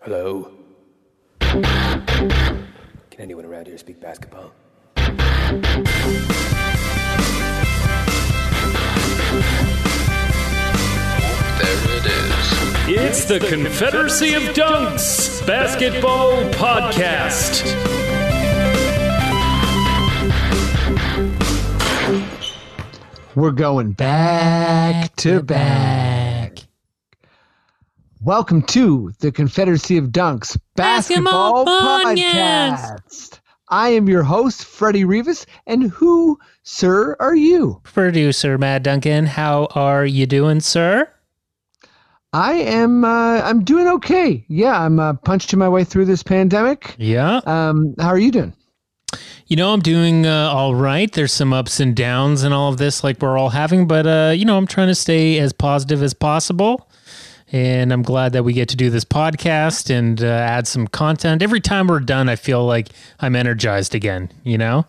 Hello? Can anyone around here speak basketball? There it is. It's the Confederacy of Dunks Basketball Podcast. We're going back to back. Welcome to the Confederacy of Dunks Basketball, Podcast. I am your host, Freddie Rivas, and who, sir, are you? Producer Matt Duncan, how are you doing, sir? I am. Uh, I'm doing okay. Yeah, I'm uh, punching my way through this pandemic. Yeah. Um, how are you doing? You know, I'm doing uh, all right. There's some ups and downs and all of this, like we're all having, but, uh, you know, I'm trying to stay as positive as possible. And I'm glad that we get to do this podcast and uh, add some content. Every time we're done, I feel like I'm energized again, you know?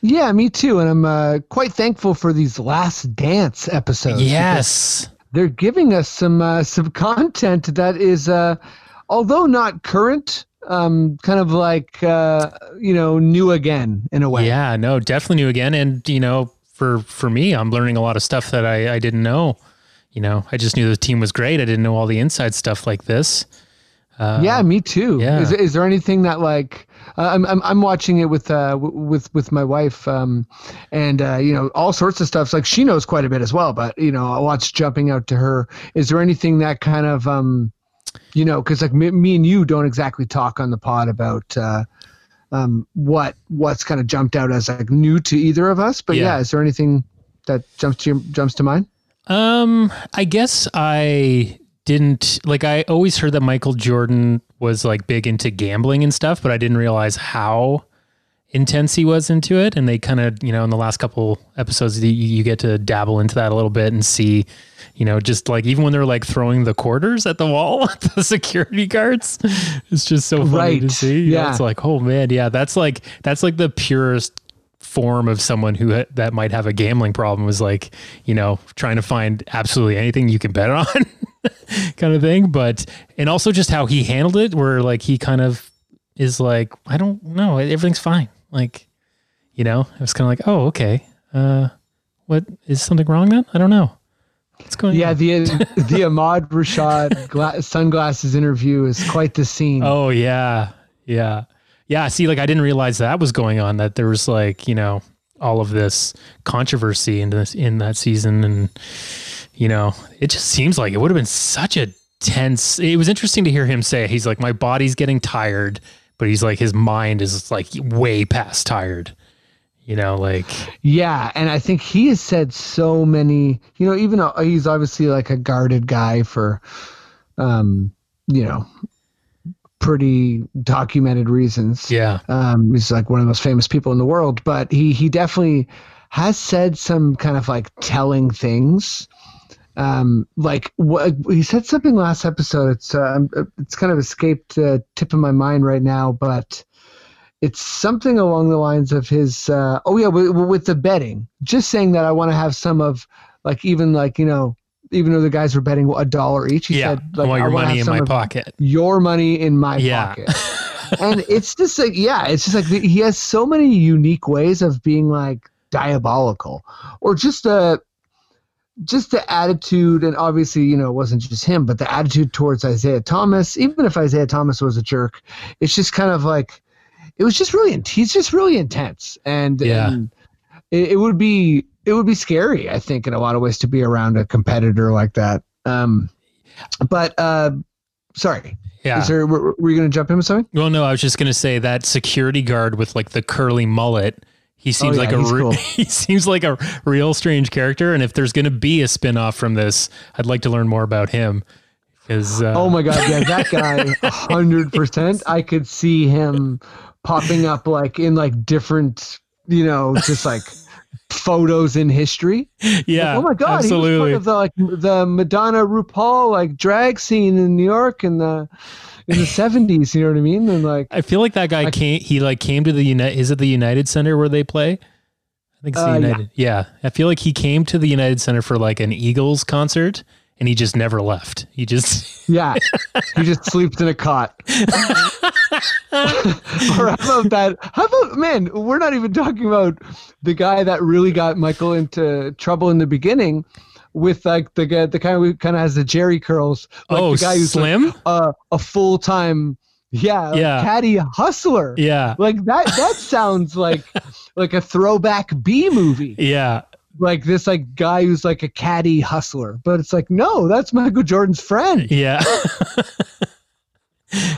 Yeah, me too. And I'm uh, quite thankful for these Last Dance episodes. Yes. they're giving us some uh, some content that is, uh, although not current, um, kind of like uh, you know new again in a way. Yeah, no, definitely new again. And, you know, for, for me, I'm learning a lot of stuff that I, I didn't know. You know, I just knew the team was great. I didn't know all the inside stuff like this. Uh, yeah, me too. yeah. Is, is there anything that like uh, I'm, I'm I'm watching it with uh with with my wife um and uh you know all sorts of stuff like she knows quite a bit as well but you know I watch jumping out to her. Is there anything that kind of um you know because like me, me and you don't exactly talk on the pod about uh um what what's kind of jumped out as like new to either of us but yeah, Yeah. is there anything that jumps to your, jumps to mind? Um, I guess I didn't like I always heard that Michael Jordan was like big into gambling and stuff, but I didn't realize how intense he was into it. And they kind of, you know, in the last couple episodes, you, you get to dabble into that a little bit and see, you know, just like even when they're like throwing the quarters at the wall, at the security guards, it's just so funny to Right. see. You know, Yeah. it's like, oh man, yeah, that's like that's like the purest form of someone who ha- that might have a gambling problem was like you know trying to find absolutely anything you can bet on kind of thing. But and also just how he handled it where like he kind of is like i don't know everything's fine. Like you know i was kind of like oh okay uh what is something wrong then? I don't know. What's going Yeah, on? the the Ahmad Rashad gla- sunglasses interview is quite the scene. oh yeah yeah yeah see like i didn't realize that was going on that there was like you know all of this controversy in this in that season and you know it just seems like it would have been such a tense it was interesting to hear him say he's like my body's getting tired but he's like his mind is like way past tired you know like Yeah, and I think he has said so many. You know, even though he's obviously like a guarded guy for, um, you know, pretty documented reasons. yeah Um, he's like one of the most famous people in the world, but he he definitely has said some kind of like telling things. Um, like what he said something last episode. It's uh, it's kind of escaped the tip of my mind right now, but it's something along the lines of his. Uh, oh yeah, with, with the betting. Just saying that I want to have some of like even like you know even though the guys were betting a dollar each. He yeah said i like I your wanna money in my pocket your money in my Yeah. pocket. and it's just like, yeah, it's just like he has so many unique ways of being like diabolical or just a just the attitude and obviously you know it wasn't just him but the attitude towards isiah thomas even if isiah thomas was a jerk it's just kind of like it was just really he's just really intense and, Yeah. and it, it would be it would be scary i think in a lot of ways to be around a competitor like that um but uh sorry yeah is there were, were you going to jump in with something Well, no, I was just gonna say that security guard with like the curly mullet. He seems yeah, like a re- cool. he seems like a real strange character. And if there's gonna be a spin-off from this, I'd like to learn more about him. Because uh, Oh my god, yeah, that guy, hundred percent. I could see him popping up like in like different, you know, just like photos in history. yeah, oh my god, absolutely. he was part of the like the Madonna RuPaul like drag scene in New York in the in the seventies. You know what I mean? And like, I feel like that guy came. He like came to the United. Is it the United Center where they play? I think it's the Uh, yeah. United. Yeah. I feel like he came to the United Center for like an Eagles concert, and he just never left. He just Yeah, he just sleeps in a cot. or how about that? How about man? We're not even talking about the guy that really got Michael into trouble in the beginning, with like the guy, the kind of kind of has the Jheri curls. Like oh the guy who's like, slim. uh, a full time, yeah, Yeah. caddy hustler. yeah, Like that. That sounds like like a throwback B movie. yeah, Like this, like guy who's like a caddy hustler. But it's like, no, that's Michael Jordan's friend. yeah.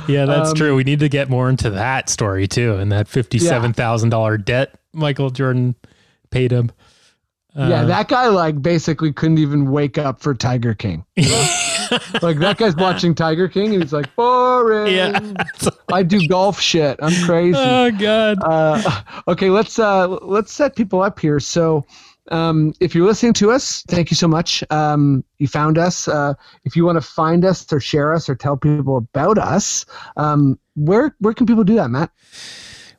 yeah, that's Um, true. We need to get more into that story too, and that fifty-seven thousand dollar debt Michael Jordan paid him. yeah, Uh, that guy like basically couldn't even wake up for Tiger King. like that guy's watching Tiger King and he's like, boring. Yeah. I do golf shit. I'm crazy. oh god. Uh, okay, let's uh, let's set people up here. So, um, if you're listening to us, thank you so much. Um, you found us. Uh, if you want to find us or share us or tell people about us, um, where where can people do that, Matt?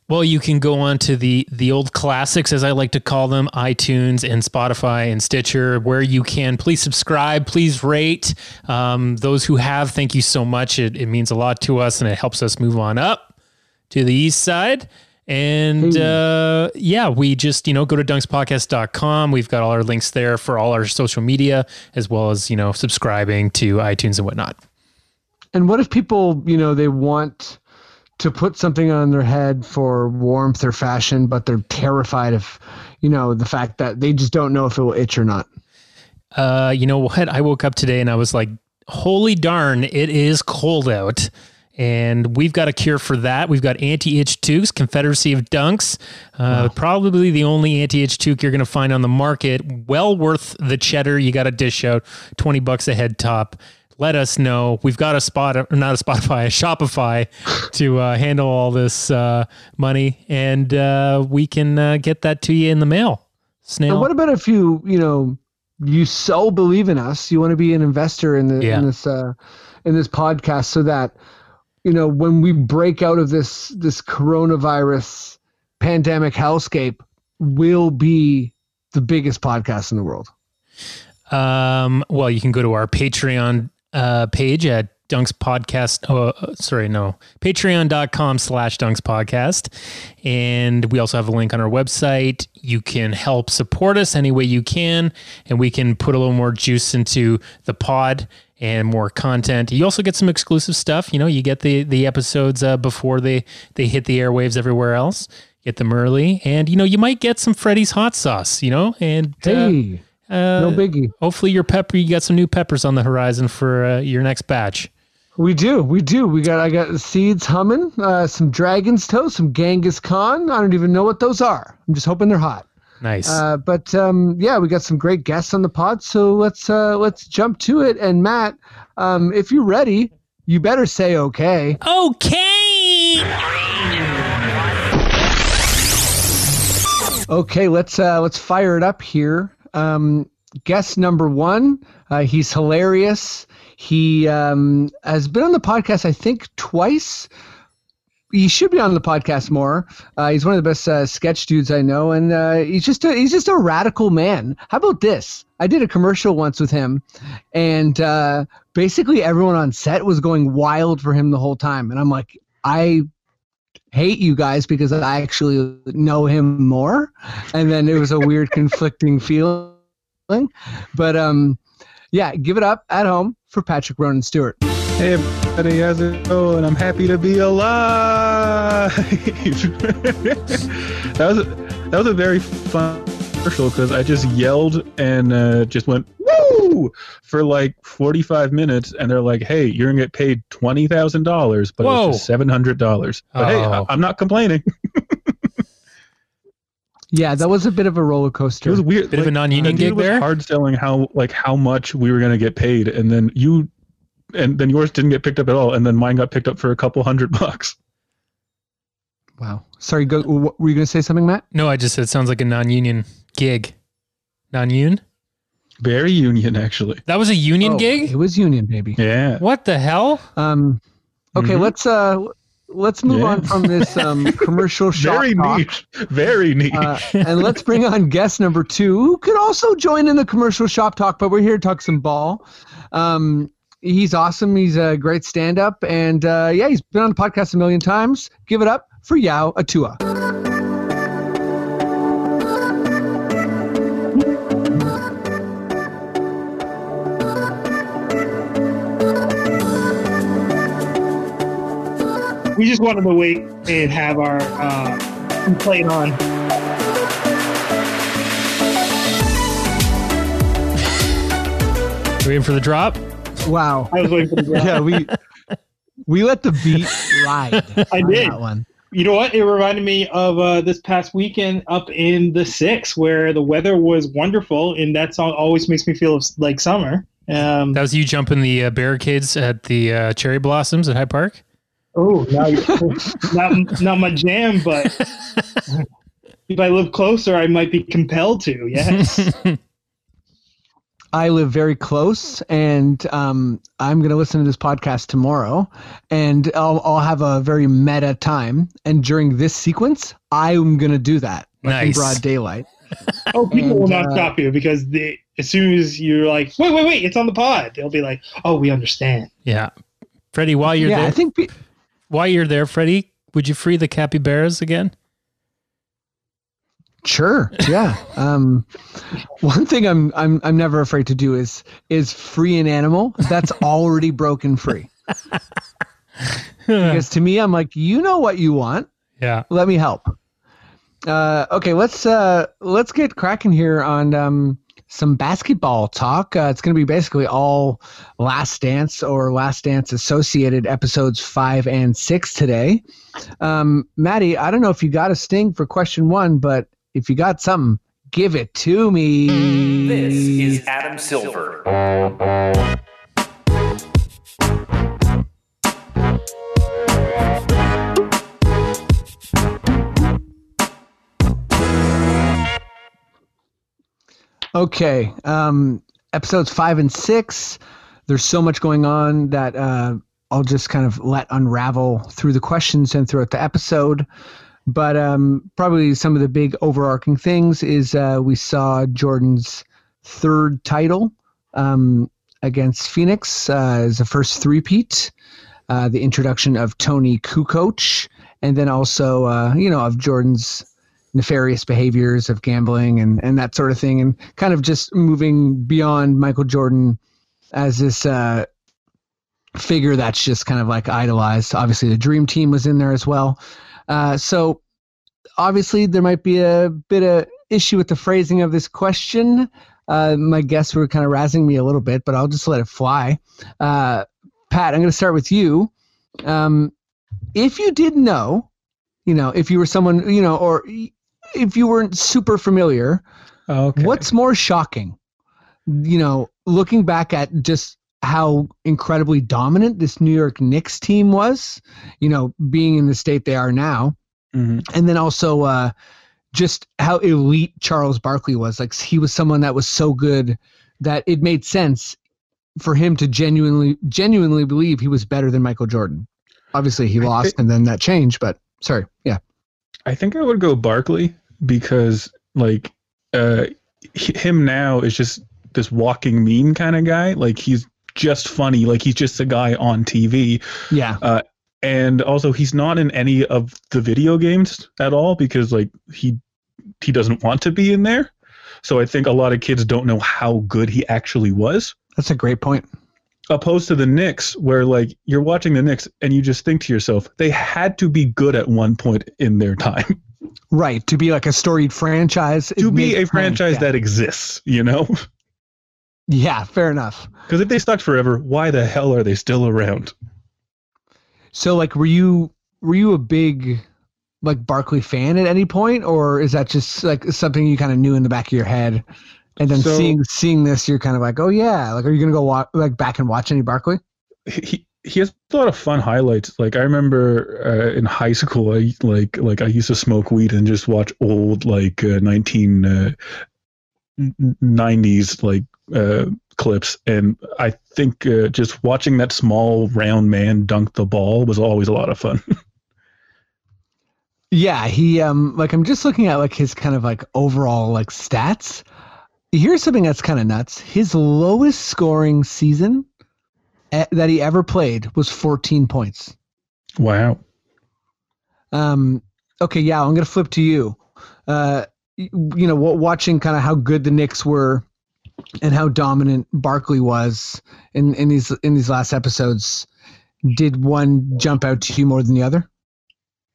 Well, you can go on to the the old classics, as I like to call them, iTunes and Spotify and Stitcher, where you can please subscribe, please rate. Um, those who have, thank you so much. It, it means a lot to us, and it helps us move on up to the east side. And uh, yeah, we just, you know, go to dunkspodcast.com. We've got all our links there for all our social media, as well as, you know, subscribing to iTunes and whatnot. And what if people, you know, they want to put something on their head for warmth or fashion, but they're terrified of, you know, the fact that they just don't know if it will itch or not. Uh, you know what? I woke up today and I was like, holy darn, it is cold out. And we've got a cure for that. We've got anti itch toques, Confederacy of Dunks. Uh, Probably the only anti itch toque you're going to find on the market. Well worth the cheddar. You got a dish out, 20 bucks a head top. Let us know. We've got a spot, or not a Spotify, a Shopify to uh, handle all this uh, money. And uh, we can uh, get that to you in the mail. Snail. And what about if you, you know, you so believe in us, you want to be an investor in the Yeah. in this uh, in this podcast, so that you know when we break out of this this coronavirus pandemic hellscape, we'll be the biggest podcast in the world. Um, well, you can go to our Patreon uh, page at Dunks Podcast. Oh, sorry, no, patreon.com slash Dunks Podcast. And we also have a link on our website. You can help support us any way you can, and we can put a little more juice into the pod and more content. You also get some exclusive stuff. You know, you get the the episodes uh, before they they hit the airwaves everywhere else. Get them early, and you know you might get some Freddy's hot sauce. You know, and uh, Hey, uh, no biggie. Hopefully, your pepper, you got some new peppers on the horizon for uh, your next batch. We do, we do. We got I got seeds humming, uh, some dragon's toast, some Genghis Khan. I don't even know what those are. I'm just hoping they're hot. Nice. Uh, but um, yeah, we got some great guests on the pod, so let's uh, let's jump to it. And Matt, um, if you're ready, you better say okay. okay. Okay, let's uh, let's fire it up here. Um, guest number one, uh, he's hilarious. He um, has been on the podcast, I think, twice. He should be on the podcast more. Uh, he's one of the best uh, sketch dudes I know, and uh, he's just a, he's just a radical man. How about this? I did a commercial once with him, and uh, basically everyone on set was going wild for him the whole time, and I'm like, I hate you guys because I actually know him more, and then it was a weird conflicting feeling. But um, yeah, give it up at home for Patrick Ronan Stewart. Hey everybody, how's it going? I'm happy to be alive. that was a, that was a very fun commercial because I just yelled and uh, just went woo for like 45 minutes, and they're like, "Hey, you're gonna get paid twenty thousand dollars, but Whoa. it's just seven hundred dollars." But hey, I, Oh. I'm not complaining. Yeah, that was a bit of a roller coaster. It was weird. Bit of a like, non-union the dude gig was there? Hard selling how like how much we were gonna get paid, and then you. And then yours didn't get picked up at all, and then mine got picked up for a couple hundred bucks. Wow. Sorry, go, what, were you going to say something, Matt? No, I just said it sounds like a non-union gig. Non-union? Very union, actually. That was a union Oh, gig? It was Union, baby. Yeah. What the hell? Um, okay, Mhm. let's uh, let's move Yeah. on from this um, commercial shop Very talk, niche. Very niche. uh, and let's bring on guest number two, who could also join in the commercial shop talk. But we're here to talk some ball. Um, he's awesome. He's a great stand-up, and uh, yeah, he's been on the podcast a million times. Give it up for Yao Atua. We just wanted to wait and have our uh, plate on. Waiting for the drop. Wow. I was waiting for the drop. Yeah, we we let the beat ride. I on did. that one. You know what? It reminded me of uh, this past weekend up in the six, where the weather was wonderful, and that song always makes me feel like summer. Um, That was you jumping the uh, barricades at the uh, cherry blossoms at High Park. oh, now you- not not my jam, but if I live closer, I might be compelled to. Yes. I live very close, and um, I'm going to listen to this podcast tomorrow, and I'll, I'll have a very meta time. And during this sequence, I'm going to do that like in broad daylight. Oh, people will not uh, stop you because they, as soon as you're like, wait, wait, wait, it's on the pod, they'll be like, oh, we understand. Yeah, Freddie. While you're yeah, there, I think pe- while you're there, Freddie, would you free the capybaras again? Sure. Yeah. um, one thing I'm I'm I'm never afraid to do is is free an animal that's already broken free. because to me, I'm like, you know what you want. Yeah. let me help. Uh, okay, let's uh, let's get cracking here on um, some basketball talk. Uh, it's going to be basically all Last Dance or Last Dance associated episodes five and six today. Um, Maddie, I don't know if you got a sting for question one, but if you got something, give it to me. This is Adam Silver. Okay. Um, episodes five and six. There's so much going on that uh, I'll just kind of let unravel through the questions and throughout the episode. But um, probably some of the big overarching things is uh, we saw Jordan's third title um, against Phoenix uh, as a first three-peat. Uh, the introduction of Toni Kukoc, and then also, uh, you know, of Jordan's nefarious behaviors of gambling and, and that sort of thing, and kind of just moving beyond Michael Jordan as this uh, figure that's just kind of like idolized. Obviously, the Dream Team was in there as well. Uh, so, obviously, there might be a bit of issue with the phrasing of this question. Uh, my guests were kind of razzing me a little bit, but I'll just let it fly. Uh, Pat, I'm going to start with you. Um, if you didn't know, you know, if you were someone, you know, or if you weren't super familiar, okay. what's more shocking? You know, looking back at just how incredibly dominant this New York Knicks team was, you know, being in the state they are now, Mhm. and then also uh, just how elite Charles Barkley was. Like he was someone that was so good that it made sense for him to genuinely genuinely believe he was better than Michael Jordan. Obviously, he lost, and then that changed. But sorry, yeah, I think I would go Barkley because like uh him now is just this walking meme kind of guy. Like he's just funny. Like he's just a guy on TV. yeah, uh, And also he's not in any of the video games at all because like he he doesn't want to be in there. So I think a lot of kids don't know how good he actually was. that's a great point. Opposed to the Knicks, where like you're watching the Knicks and you just think to yourself, they had to be good at one point in their time. Right to be like a storied franchise. to be a franchise yeah. that exists, you know? Yeah, fair enough. Because if they stuck forever, why the hell are they still around? So, like, were you were you a big like Barkley fan at any point, or is that just like something you kind of knew in the back of your head? And then So- seeing seeing this, you're kind of like, oh yeah, like, are you gonna go wa- like back and watch any Barkley? He he has a lot of fun highlights. Like I remember uh, in high school, I like like I used to smoke weed and just watch old like uh, nineteen uh, nineties like uh, clips, and I think uh, just watching that small round man dunk the ball was always a lot of fun. Yeah, he um like I'm just looking at like his kind of like overall like stats. Here's something that's kind of nuts. His lowest scoring season eh, that he ever played was 14 points. Wow. Um okay, yeah, I'm going to flip to you. Uh you know, watching kind of how good the Knicks were and how dominant Barkley was in in these in these last episodes. Did one jump out to you more than the other?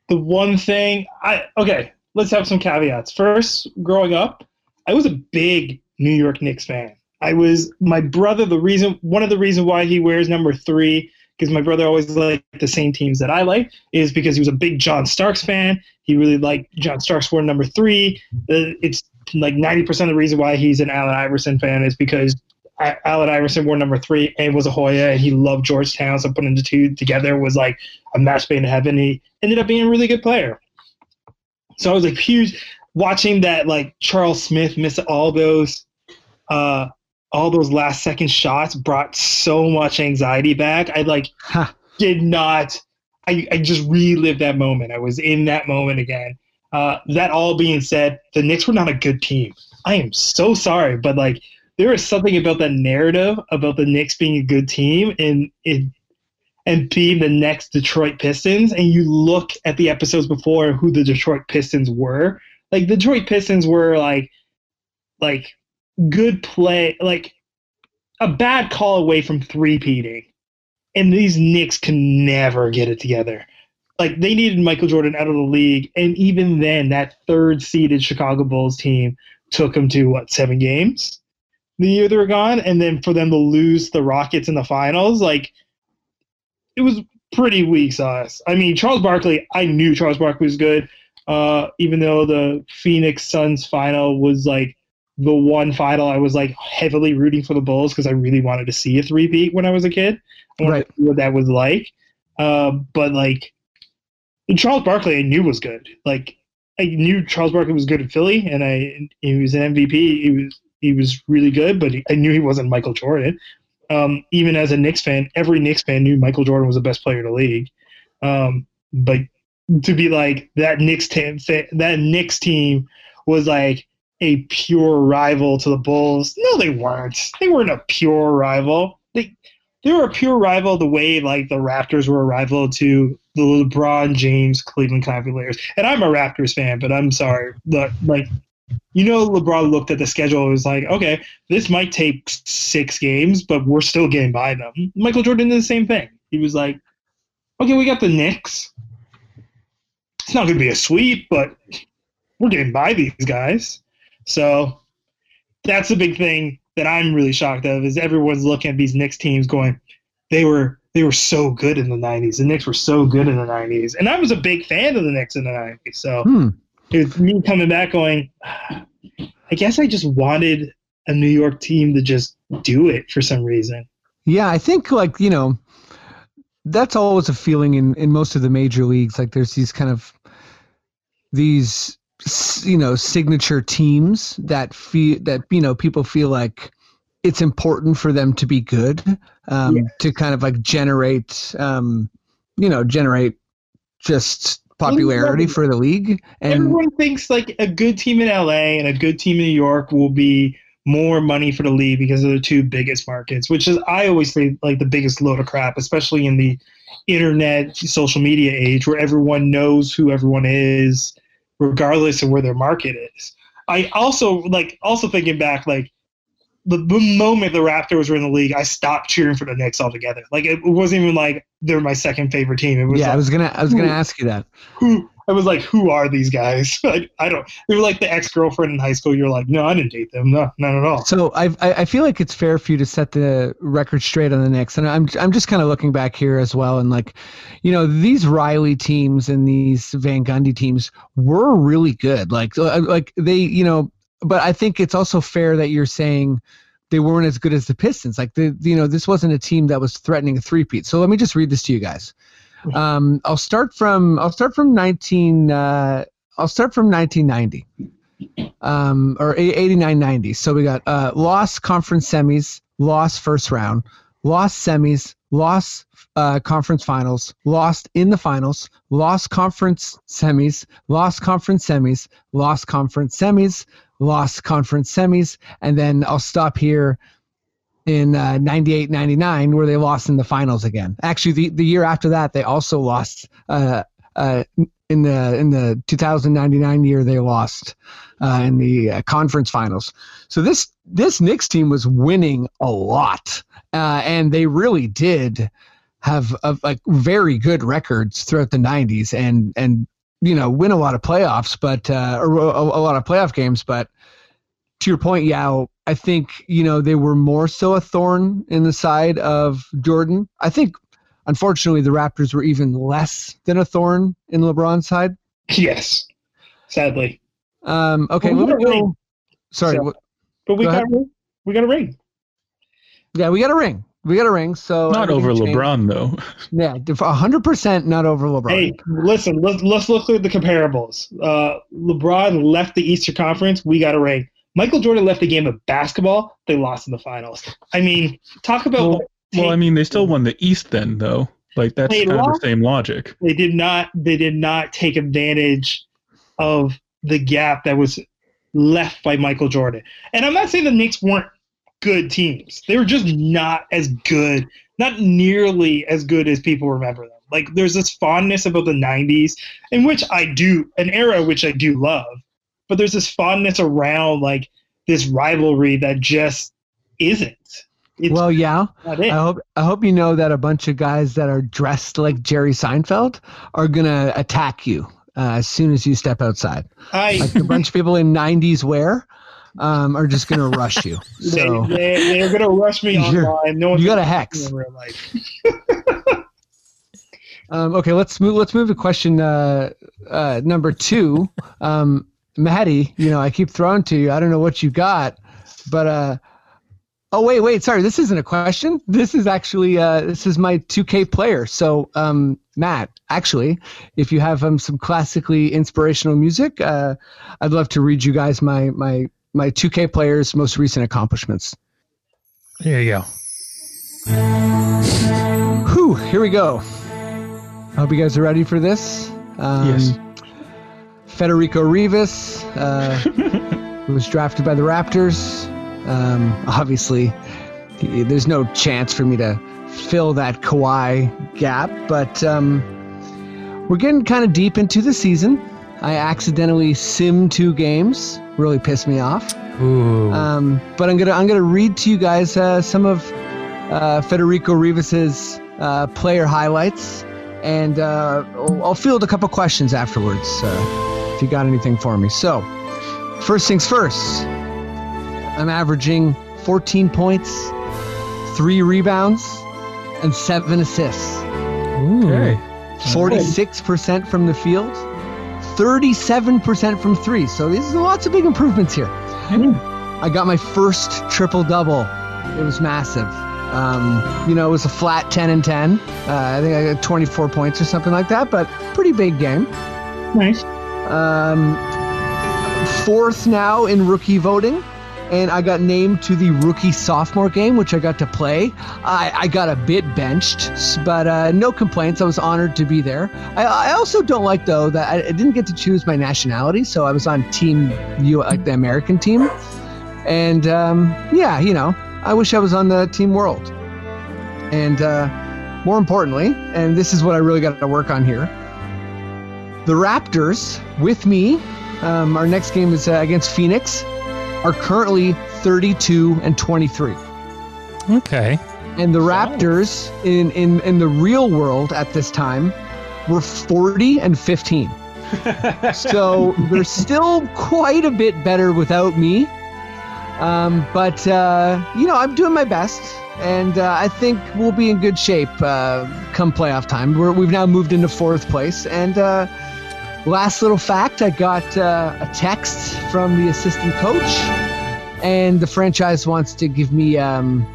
the one thing I okay, let's have some caveats. First, growing up, I was a big New York Knicks fan. I was my brother. The reason, one of the reasons why he wears number three, because my brother always liked the same teams that I like, is because he was a big John Starks fan. He really liked John Starks wore number three. It's like ninety percent of the reason why he's an Allen Iverson fan is because Allen Iverson wore number three and was a Hoya, and he loved Georgetown. So putting the two together was like a match made in heaven. He ended up being a really good player. So I was like huge watching that like Charles Smith miss all those uh all those last second shots brought so much anxiety back. I like Ha. did not I, I just relived that moment. I was in that moment again. Uh, that all being said, the Knicks were not a good team. I am so sorry, but like there is something about that narrative about the Knicks being a good team and it and being the next Detroit Pistons, and you look at the episodes before who the Detroit Pistons were. Like the Detroit Pistons were like like good play, like a bad call away from three peating. And these Knicks can never get it together. Like they needed Michael Jordan out of the league, and even then, that third seeded Chicago Bulls team took them to what seven games the year they were gone, and then for them to lose the Rockets in the finals, like it was pretty weak sauce. I mean, Charles Barkley, I knew Charles Barkley was good, uh, even though the Phoenix Suns final was like the one final I was like heavily rooting for the Bulls because I really wanted to see a three-peat when I was a kid. I wanted Right. to see what that was like. Uh, but like Charles Barkley, I knew was good. Like I knew Charles Barkley was good in Philly, and I he was an MVP. He was he was really good, but he, I knew he wasn't Michael Jordan. Um, even as a Knicks fan, every Knicks fan knew Michael Jordan was the best player in the league. Um, but to be like that Knicks team, that Knicks team was like a pure rival to the Bulls. No, they weren't. They weren't a pure rival. They they were a pure rival the way like the Raptors were a rival to the LeBron James Cleveland Cavaliers. And I'm a Raptors fan, but I'm sorry. The, like you know LeBron looked at the schedule and was like, okay, this might take six games, but we're still getting by them. Michael Jordan did the same thing. He was like, okay, we got the Knicks. It's not going to be a sweep, but we're getting by these guys. So that's the big thing that I'm really shocked of is everyone's looking at these Knicks teams going, they were they were so good in the '90s. The Knicks were so good in the '90s, and I was a big fan of the Knicks in the '90s. So Hmm. it's me coming back going, I guess I just wanted a New York team to just do it for some reason. Yeah, I think like you know, that's always a feeling in in most of the major leagues. Like there's these kind of these you know signature teams that feel that you know people feel like it's important for them to be good um, to kind of like generate um, you know generate just popularity for the league and Everyone thinks like a good team in LA and a good team in New York will be more money for the league because of the two biggest markets, which is I always say like the biggest load of crap, especially in the internet social media age where everyone knows who everyone is, regardless of where their market is. I also like also thinking back like the, the moment the Raptors were in the league, I stopped cheering for the Knicks altogether. Like it wasn't even like they're my second favorite team. It was yeah like, i was gonna i was gonna ask you that who I was like, who are these guys? I, I don't. They were like the ex girlfriend in high school. You're like, no, I didn't date them. No, not at all. So I I feel like it's fair for you to set the record straight on the Knicks, and I'm I'm just kind of looking back here as well, and like, you know, these Riley teams and these Van Gundy teams were really good. Like uh, like they you know, but I think it's also fair that you're saying they weren't as good as the Pistons. Like the you know this wasn't a team that was threatening a three-peat. So let me just read this to you guys. Um, I'll start from I'll start from 19 uh, I'll start from 1990 um, or 89 90. So we got uh, lost conference semis, lost first round, lost semis, lost uh, conference finals, lost in the finals, lost conference semis, lost conference semis, lost conference semis, lost conference semis, and then I'll stop here in uh, 98 99 where they lost in the finals again. Actually the, the year after that they also lost uh, uh, in the in the 2099 year they lost uh, in the uh, conference finals. So this this Knicks team was winning a lot uh, and they really did have a, like very good records throughout the 90s and and you know win a lot of playoffs but uh, or a, a lot of playoff games but to your point Yao I think you know they were more so a thorn in the side of Jordan. I think, unfortunately, the Raptors were even less than a thorn in LeBron's side. Yes, sadly. Um, okay, Well, let me we got a go. Sorry, So- But we Go got ahead. we got a ring. yeah, we got a ring. We got a ring. So Not over everything changed. LeBron though. Yeah, hundred percent not over LeBron. Hey, listen, let's let's look at the comparables. Uh, LeBron left the Eastern Conference. We got a ring. Michael Jordan left the game of basketball. They lost in the finals. I mean, talk about Well, well, I mean, they still won the East then, though. Like that's kind of the same logic. they did not they did not take advantage of the gap that was left by Michael Jordan. And I'm not saying the Knicks weren't good teams. They were just not as good, not nearly as good as people remember them. Like there's this fondness about the 90s in which I do an era which I do love, but there's this fondness around like this rivalry that just isn't. It's well, yeah. I hope I hope you know that a bunch of guys that are dressed like Jerry Seinfeld are gonna attack you uh, as soon as you step outside. I Like a bunch of people in '90s wear um, are just gonna rush you. So they, they, they're gonna rush me online. No you got a hex. see me in real life. Um, okay, let's move. Let's move to question uh, uh, number two. Um, Maddie, you know I keep throwing to you. I don't know what you got, but uh, oh wait, wait, sorry, this isn't a question. This is actually uh, this is my 2K player. So um, Matt, actually, if you have um, some classically inspirational music, uh, I'd love to read you guys my my my 2K player's most recent accomplishments. Here you go. Whew, here we go. I hope you guys are ready for this. Um, Yes. Federico Rivas uh, was drafted by the Raptors. Um, obviously, there's no chance for me to fill that Kawhi gap, but um, we're getting kind of deep into the season. I accidentally sim two games, really pissed me off. Ooh. Um, but I'm gonna I'm gonna read to you guys uh, some of uh, Federico Rivas's uh, player highlights, and uh, I'll, I'll field a couple questions afterwards uh, if you got anything for me. So, first things first, I'm averaging 14 points, three rebounds, and seven assists. Ooh. Okay. 46% from the field, 37% from three. So these are lots of big improvements here. I got my first triple double. It was massive. Um, you know, it was a flat 10 and 10. Uh, I think I got 24 points or something like that, but pretty big game. Nice. Um, fourth now in rookie voting, and I got named to the rookie sophomore game, which I got to play. I, I got a bit benched, but uh, no complaints. I was honored to be there. I, I also don't like though that I, I didn't get to choose my nationality, so I was on team U, like the American team, and um, yeah, you know, I wish I was on the team world. And uh, more importantly, and this is what I really got to work on here. The Raptors, with me, um, our next game is uh, against Phoenix, are currently 32 and 23. Okay. And the Raptors in, in, in the real world at this time were 40 and 15. so they're still quite a bit better without me. Um, but, uh, you know, I'm doing my best. And uh, I think we'll be in good shape uh, come playoff time. We're, we've now moved into fourth place. And uh, last little fact I got uh, a text from the assistant coach, and the franchise wants to give me um,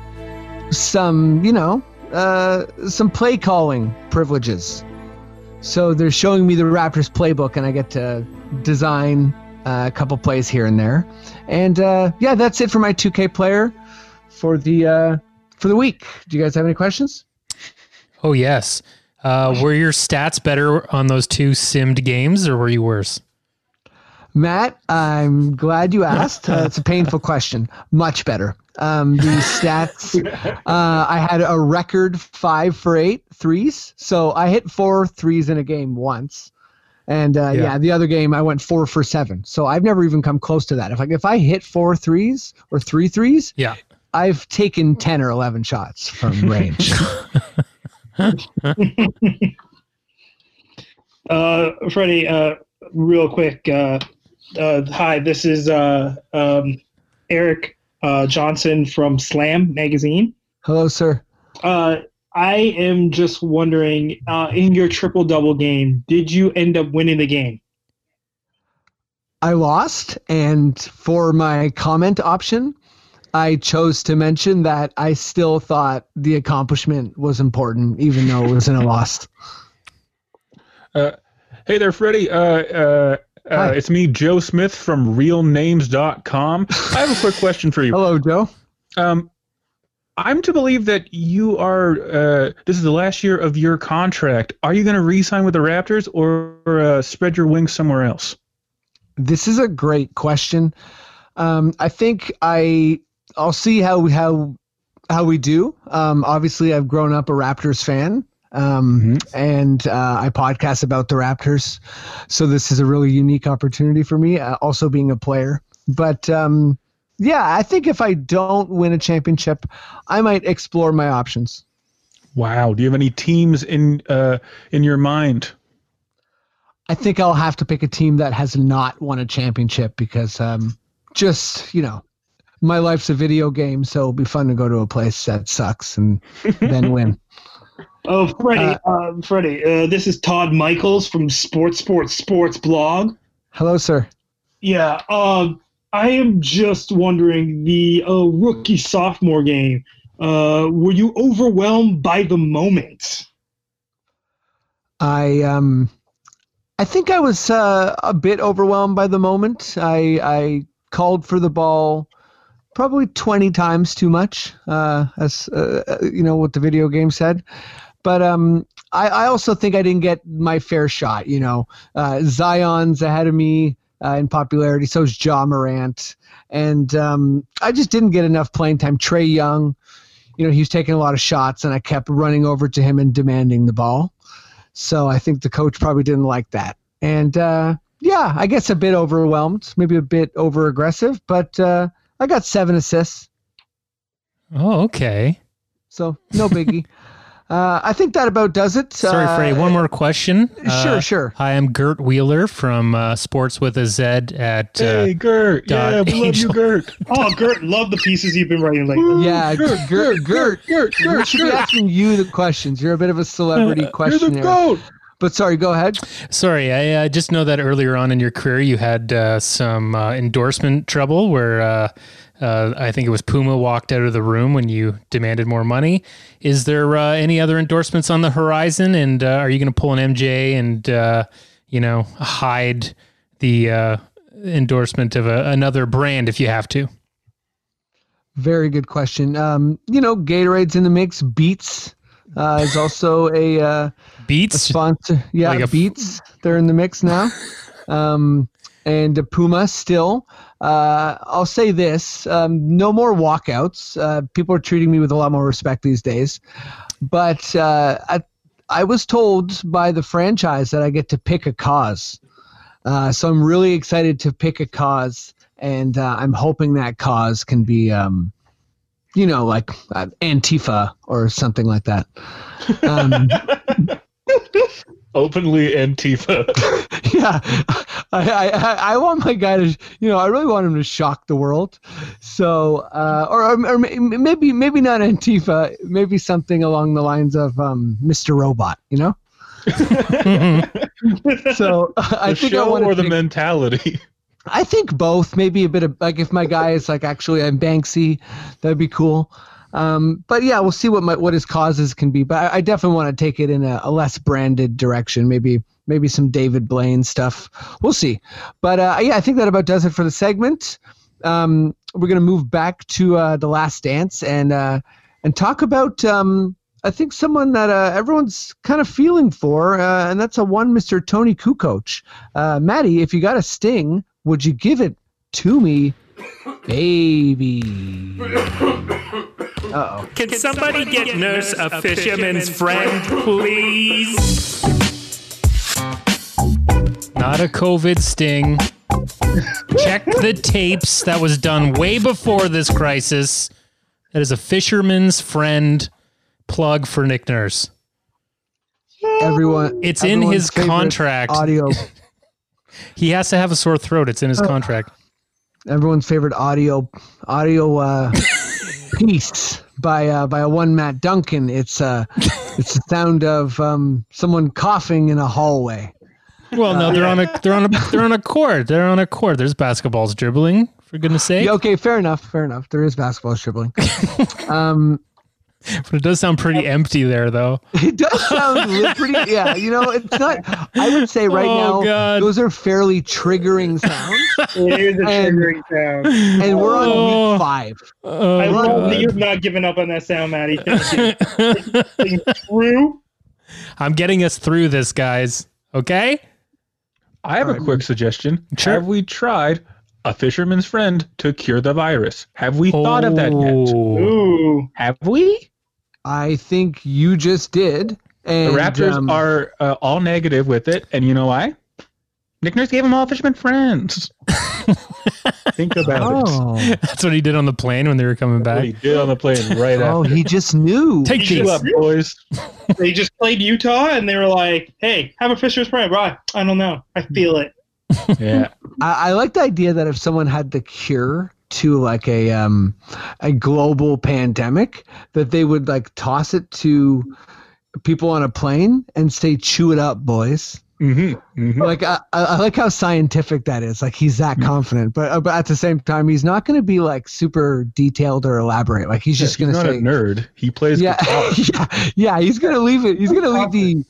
some, you know, uh, some play calling privileges. So they're showing me the Raptors playbook, and I get to design uh, a couple plays here and there. And uh, yeah, that's it for my 2K player for the uh, for the week. Do you guys have any questions? Oh yes. Uh, were your stats better on those two simmed games, or were you worse? Matt, I'm glad you asked. Uh, it's a painful question. Much better. Um, the stats, uh, I had a record five for eight threes. So I hit four threes in a game once. And uh, yeah. Yeah. the other game I went four for seven. So I've never even come close to that. If I, if I hit four threes or three threes, Yeah. I've taken 10 or 11 shots from range. Uh, Freddie, uh, real quick. Uh, uh, hi, this is uh, um, Eric uh, Johnson from Slam Magazine. Hello, sir. Uh, I am just wondering, uh, in your triple double game, did you end up winning the game? I lost, and for my comment option, I chose to mention that I still thought the accomplishment was important, even though it was in a loss. Uh, hey there, Freddie. Uh, uh, uh, it's me, Joe Smith from RealNames.com. I have a quick question for you. Hello, Joe. Um, I'm to believe that you are. Uh, this is the last year of your contract. Are you going to re-sign with the Raptors or uh, spread your wings somewhere else? This is a great question. Um, I think I I'll see how how how we do. Um, obviously, I've grown up a Raptors fan, um, and uh, I podcast about the Raptors, so this is a really unique opportunity for me. Uh, also, being a player, but um, yeah, I think if I don't win a championship, I might explore my options. Wow. Do you have any teams in uh, in your mind? I think I'll have to pick a team that has not won a championship because um, just you know, my life's a video game, so it'll be fun to go to a place that sucks and then win. Oh, Freddie, uh, Freddie, uh, this is Todd Michaels from Sports Sports Sports Blog. Hello, sir. Yeah, um, I am just wondering the uh, rookie sophomore game. Uh, were you overwhelmed by the moment? I um, I think I was uh, a bit overwhelmed by the moment. I I called for the ball probably twenty times too much, uh, as uh, uh, you know what the video game said. But um, I, I also think I didn't get my fair shot. You know, uh, Zion's ahead of me uh, in popularity. So is Ja Morant, and um, I just didn't get enough playing time. Trae Young, you know, he was taking a lot of shots, and I kept running over to him and demanding the ball. So I think the coach probably didn't like that. And uh, yeah, I guess a bit overwhelmed, maybe a bit over aggressive, but I got seven assists, Oh, okay. so no biggie. uh, I think that about does it. Sorry, uh, Freddie. One more question. Sure, Uh, sure. Hi, I'm Gert Wheeler from uh, Sports with a Z at. Uh, hey, Gert. dot Yeah, we love you, Gert. Oh, Gert, love the pieces you've been writing lately. Yeah, Gert, Gert, Gert, Gert, We Gert, should be asking you the questions. You're a bit of a celebrity You're the questioner. goat. But sorry, go ahead. Sorry, I uh, just know that earlier on in your career you had uh, some uh, endorsement trouble where uh, uh, I think it was Puma walked out of the room when you demanded more money. Is there uh, any other endorsements on the horizon? And uh, are you going to pull an MJ and uh, you know hide the uh, endorsement of a, another brand if you have to? Very good question. Um, you know, Gatorade's in the mix. Beats uh, is also a, uh, a Beats. sponsor. Yeah, Like a f- Beats. They're in the mix now. Um, and Puma still. Uh, I'll say this: um, no more walkouts. Uh, people are treating me with a lot more respect these days. But uh, I, I was told by the franchise that I get to pick a cause. Uh, so I'm really excited to pick a cause, and uh, I'm hoping that cause can be, um, you know, like uh, Antifa or something like that. Um, Openly Antifa. yeah, I, I I I want my guy to, you know, I really want him to shock the world. So, uh, or or may- maybe maybe not Antifa, maybe something along the lines of um, Mr. Robot, you know. So I the think I want or the pick- mentality? I think both. Maybe a bit of like if my guy is like actually I'm Banksy, that'd be cool. Um, but yeah, we'll see what my what his causes can be. But I, I definitely want to take it in a, a less branded direction. Maybe maybe some David Blaine stuff. We'll see. But uh, yeah, I think that about does it for the segment. Um, we're gonna move back to uh, the Last Dance, and uh, and talk about um, I think someone that uh, everyone's kind of feeling for, uh, and that's a one Mr. Toni Kukoc. Uh, Maddie, if you got a sting, would you give it to me, baby? Uh oh. Can, somebody, get, Nurse a fisherman's friend, please? Not a COVID sting. Check the tapes. That was done way before this crisis. That is a fisherman's friend plug for Nick Nurse. Everyone, It's in his contract. Audio. He has to have a sore throat. It's in his contract. everyone's favorite audio audio uh, piece by uh, by a one Matt Duncan. It's uh, it's the sound of um, someone coughing in a hallway. Well, no, they're on a they're on a they're on a court. They're on a court. There's basketballs dribbling. For goodness sake. Yeah, okay, fair enough, fair enough. There is basketball dribbling. um, But it does sound pretty empty there, though. it does sound li- pretty. Yeah, you know, it's not. I would say right Oh, now God. those are fairly triggering sounds, It is a And- triggering sound. and we're on Oh. week five. Oh, I Oh, love that you've not given up on that sound, Maddie. Thank you. Through. I'm getting us through this, guys. Okay. I have a quick suggestion. Sure. Have we tried a fisherman's friend to cure the virus? Have we thought of that yet? Oh. Ooh. Have we? I think you just did. The And Raptors um, are uh, all negative with it, and you know why? Nick Nurse gave them all fisherman friends. Think about it. Oh, That's what he did on the plane when they were coming What he did on the plane right after. oh, after. he just knew. Take He Chill these. up, boys. They just played Utah and they were like, hey, have a Fisher's friend. Right. I don't know. I feel it. Yeah. I, I like the idea that if someone had the cure to like a um a global pandemic, that they would like toss it to people on a plane and say, "Chew it up, boys." hmm hmm Like I, I like how scientific that is. Like he's that confident, but uh, but at the same time, he's not going to be like super detailed or elaborate. Like he's just going to not say, a nerd. He plays yeah, guitar. yeah, yeah. He's gonna leave it. He's gonna leave the,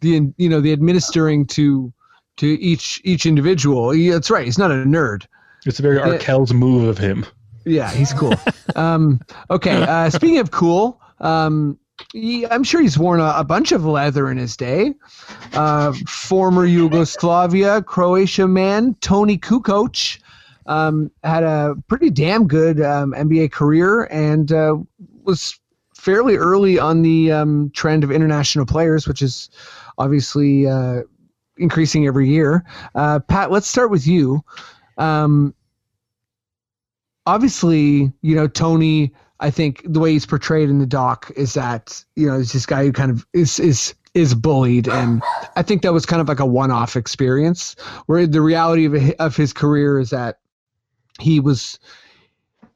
the you know the administering to to each each individual. He, that's right. He's not a nerd. It's a very Yeah. Arkell's move of him. Yeah, he's cool. um, okay. Uh, speaking of cool, um, he, I'm sure he's worn a, a bunch of leather in his day. Uh, former Yugoslavia, Croatia man Toni Kukoc um, had a pretty damn good um, NBA career and uh, was fairly early on the um, trend of international players, which is obviously uh, increasing every year. Uh, Pat, let's start with you. Um, obviously, you know, Toni, I think the way he's portrayed in the doc is that, you know, he's this guy who kind of is is is bullied and I think that was kind of like a one-off experience where the reality of of his career is that he was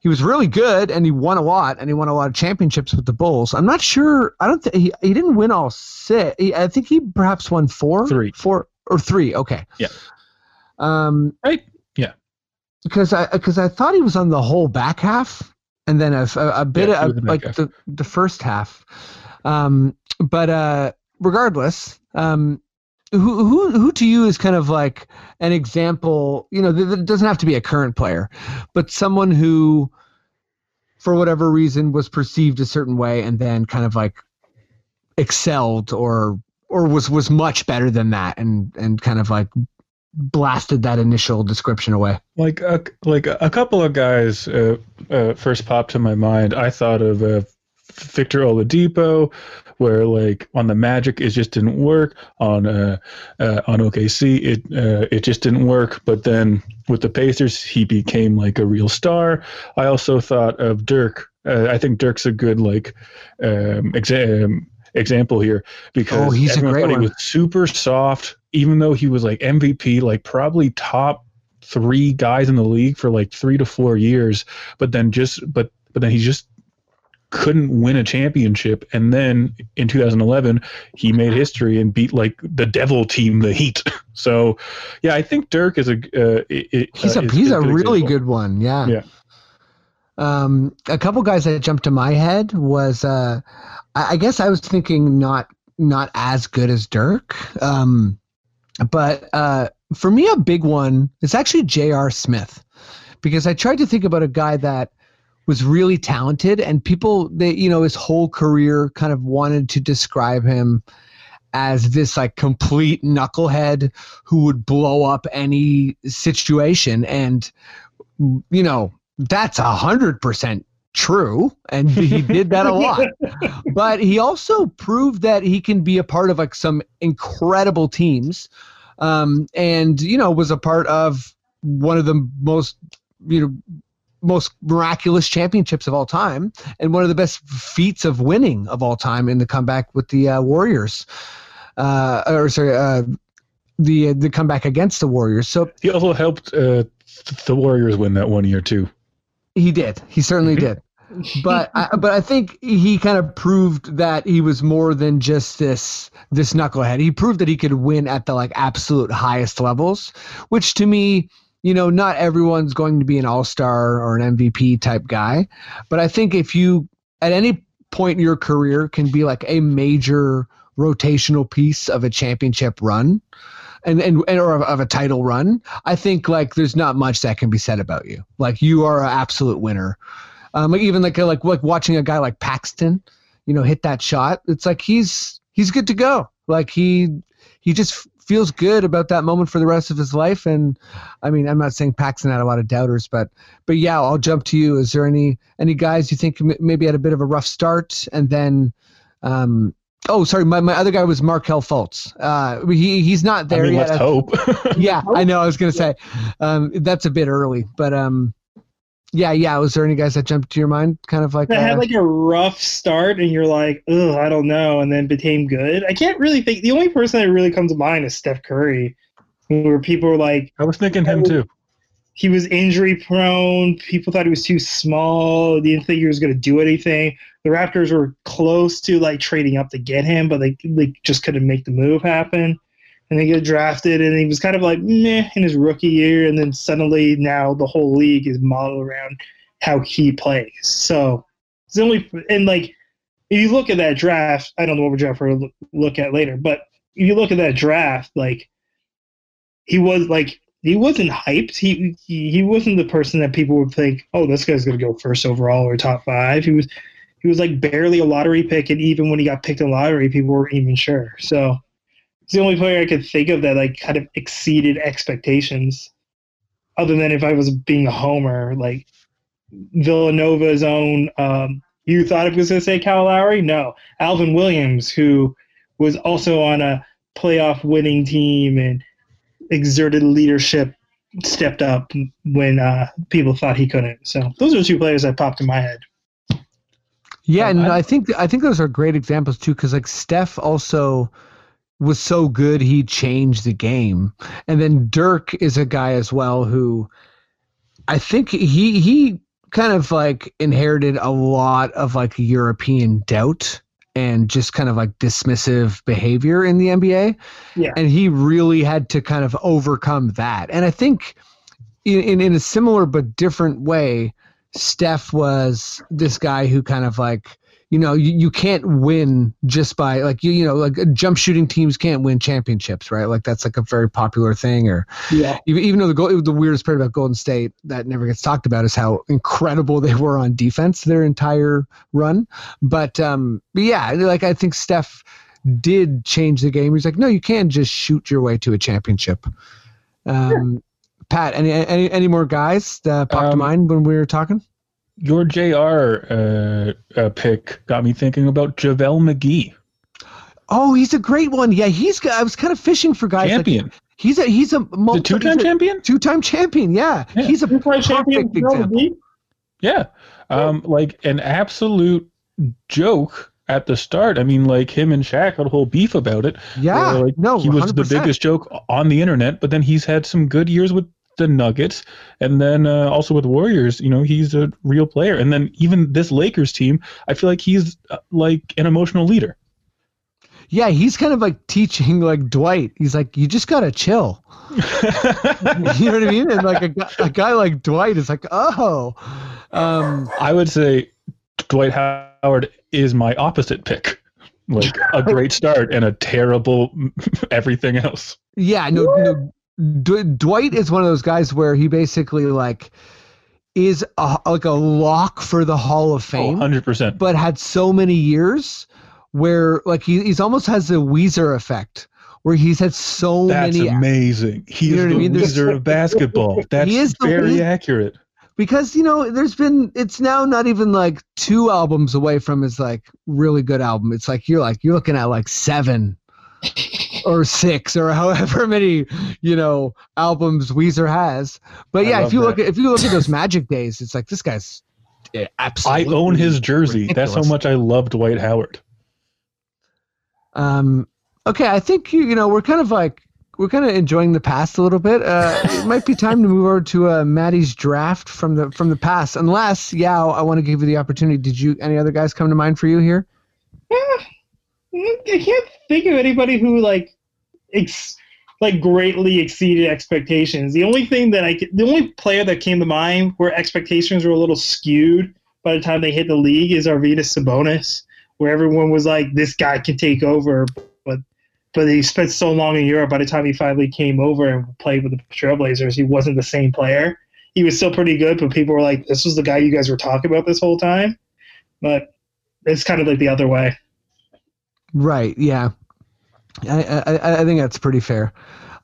he was really good and he won a lot and he won a lot of championships with the Bulls. I'm not sure. I don't think he, he didn't win all six. He, I think he perhaps won four, Three. four or three. Okay. Yeah. Um, Right? Because I because I thought he was on the whole back half and then a, a, a bit Yeah, of the like half. the the first half. Um, but uh, regardless, um, who who who to you is kind of like an example? You know, it doesn't have to be a current player, but someone who, for whatever reason, was perceived a certain way and then kind of like excelled or or was was much better than that and and kind of like blasted that initial description away. Like a, like a couple of guys uh, uh, first popped to my mind. I thought of uh, Victor Oladipo, where like on the Magic it just didn't work. On uh, uh, on OKC it uh, it just didn't work. But then with the Pacers he became like a real star. I also thought of Dirk. Uh, I think Dirk's a good like um, exa- um, example here because Oh, he's a great one. he was super soft, even though he was like MVP, like probably top three guys in the league for like three to four years, but then just but but then he just couldn't win a championship. And then in 2011, he made history and beat like the devil team, the Heat. So, yeah, I think Dirk is a uh, i- i- He's uh, a is he's a really example. good one. Yeah. Yeah. Um, a couple guys that jumped to my head was uh, I, I guess I was thinking not not as good as Dirk. Um, but uh, for me, a big one is actually J.R. Smith because I tried to think about a guy that was really talented, and people they you know his whole career kind of wanted to describe him as this like complete knucklehead who would blow up any situation, and you know that's a hundred percent true and he did that a lot. But he also proved that he can be a part of like some incredible teams um, and you know was a part of one of the most you know most miraculous championships of all time and one of the best feats of winning of all time in the comeback with the uh, warriors uh, or sorry uh, the the comeback against the warriors. So he also helped uh, the warriors win that one year too he did. He certainly mm-hmm. did. But I, but I think he kind of proved that he was more than just this this knucklehead. He proved that he could win at the like absolute highest levels, which to me, you know, not everyone's going to be an all-star or an MVP type guy, but I think if you at any point in your career can be like a major rotational piece of a championship run, and and, and or of, of, a title run, I think like there's not much that can be said about you. Like you are an absolute winner. Um, even like like like watching a guy like Paxton, you know, hit that shot. It's like he's he's good to go. Like he he just feels good about that moment for the rest of his life. And I mean, I'm not saying Paxton had a lot of doubters, but but yeah, I'll jump to you. Is there any any guys you think maybe had a bit of a rough start and then um, Oh, sorry. My, my other guy was Markelle Fultz. Uh, he he's not there I mean, yet. Let's hope. yeah, I know. I was gonna say um, that's a bit early, but um, yeah, yeah. Was there any guys that jumped to your mind? Kind of like that uh, had like a rough start, and you're like, oh, I don't know, and then became good. I can't really think. The only person that really comes to mind is Steph Curry, where people were like, I was thinking him too. He was injury prone. People thought he was too small. They didn't think he was going to do anything the Raptors were close to like trading up to get him, but they they just couldn't make the move happen. And they get drafted, and he was kind of like meh in his rookie year, and then suddenly now the whole league is modeled around how he plays. So it's only and like if you look at that draft, I don't know what we're draft we'll look at later, but if you look at that draft, like he was like he wasn't hyped. He, he he wasn't the person that people would think, oh, this guy's gonna go first overall or top five. He was he was like barely a lottery pick, and even when he got picked in lottery, people weren't even sure. So it's the only player I could think of that like kind of exceeded expectations. Other than if I was being a homer, like Villanova's own. Um, you thought it was going to say Kyle Lowry? No, Alvin Williams, who was also on a playoff winning team and exerted leadership, stepped up when uh, people thought he couldn't. So those are two players that popped in my head. Yeah, and I, I think I think those are great examples too, because like Steph also was so good he changed the game, and then Dirk is a guy as well who I think he he kind of like inherited a lot of like European doubt and just kind of like dismissive behavior in the NBA. Yeah. And he really had to kind of overcome that. And I think in, in, in a similar but different way, Steph was this guy who kind of like you know you, you can't win just by like you you know like jump shooting teams can't win championships right? Like that's like a very popular thing or yeah. even, even though the goal the weirdest part about Golden State that never gets talked about is how incredible they were on defense their entire run. But um but yeah like I think Steph did change the game. He's like no you can't just shoot your way to a championship. Um Pat, any any any more guys that popped um, to mind when we were talking? Your JR uh, uh, pick got me thinking about JaVale McGee. Oh, he's a great one. Yeah, he's. I was kind of fishing for guys. Champion. Like, he's a he's a multi, two-time a champion. Two-time champion. Yeah, yeah. he's a perfect champion example. Yeah, um, like an absolute joke at the start. I mean, like him and Shaq had a whole beef about it. Yeah, like, no, he was 100%. the biggest joke on the internet. But then he's had some good years with the Nuggets, and then uh, also with Warriors. You know, he's a real player. And then even this Lakers team, I feel like he's uh, like an emotional leader. Yeah, he's kind of like teaching like Dwight. He's like, you just gotta chill. you know what I mean? And like a, a guy like Dwight is like, oh. Um, I would say Dwight Howard is my opposite pick. Like a great start and a terrible everything else. Yeah, no, no D- Dwight is one of those guys where he basically like is a, like a lock for the Hall of Oh, Fame, 100%. but had so many years where like he he's almost has a Weezer effect where he's had so That's many amazing. He is what I the mean? There's- wizard of basketball. That's is very wiz- accurate. because you know there's been it's now not even like two albums away from his like really good album it's like you're like you're looking at like seven or six or however many you know albums Weezer has but yeah if love you look at if you look at those magic days it's like this guy's eh, I own his jersey. That's how much I love Dwight Howard. um okay i think you you know we're kind of like we're kind of enjoying the past a little bit. Uh, it might be time to move over to uh, Maddie's draft from the from the past. Unless, yeah, I want to give you the opportunity. Did you any other guys come to mind for you here? I can't think of anybody who like ex- like greatly exceeded expectations. The only thing that I the only player that came to mind where expectations were a little skewed by the time they hit the league is Arvydas Sabonis, where everyone was like, "This guy can take over," but but he spent so long in Europe. By the time he finally came over and played with the Trailblazers, he wasn't the same player. He was still pretty good, but people were like, "This was the guy you guys were talking about this whole time." But it's kind of like the other way. Right. Yeah. I, I, I think that's pretty fair.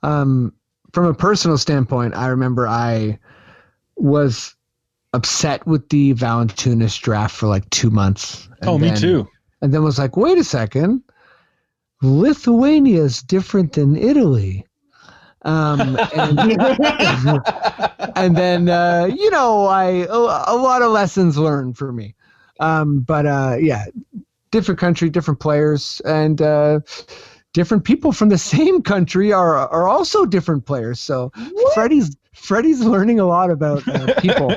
Um, from a personal standpoint, I remember I was upset with the Valanciunas draft for like two months. and oh, me too. And then was like, wait a second, Lithuania is different than Italy. Um, and, and then uh, you know, I a, a lot of lessons learned for me. Um, but uh, yeah, different country, different players, and uh, different people from the same country are are also different players. So Freddie's Freddie's learning a lot about uh, people.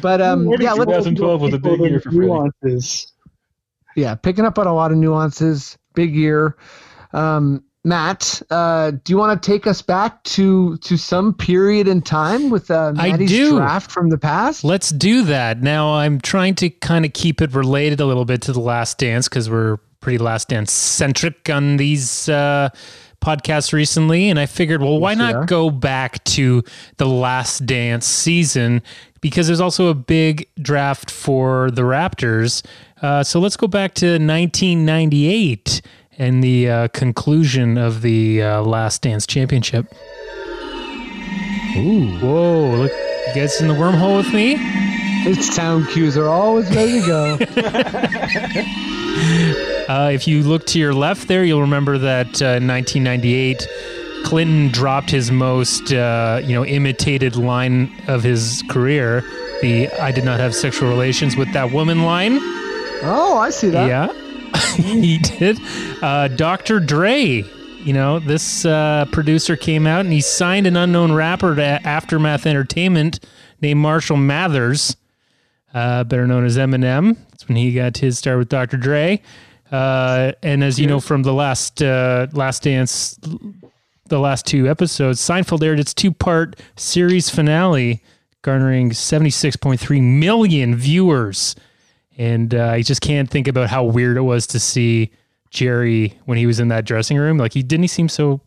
But um, yeah, you let, go 2012 was a big year the for Freddie. nuances? yeah, picking up on a lot of nuances. Big year. Um, Matt, uh, do you want to take us back to to some period in time with uh, I Maddie's do. draft from the past? Let's do that. Now, I'm trying to kind of keep it related a little bit to The Last Dance because we're pretty Last Dance centric on these uh, podcasts recently. And I figured, well, why not go back to The Last Dance season? Because there's also a big draft for the Raptors. Uh, so let's go back to 1998 and the uh, conclusion of the uh, Last Dance championship. Ooh, whoa! Look, you guys in the wormhole with me? Its sound cues are always ready to go. Uh, if you look to your left there, you'll remember that uh, in 1998, Clinton dropped his most, uh, you know, imitated line of his career, the "I did not have sexual relations with that woman" line. oh, I see that. Yeah, he did. Uh, Dr. Dre, you know, this uh, producer came out and he signed an unknown rapper to Aftermath Entertainment named Marshall Mathers, uh, better known as Eminem. That's when he got his start with Dr. Dre. Uh, and as you know from the last uh, Last Dance, the last two episodes, Seinfeld aired its two-part series finale, garnering 76.3 million viewers and uh, I just can't think about how weird it was to see Jerry when he was in that dressing room. Like he didn't he seem so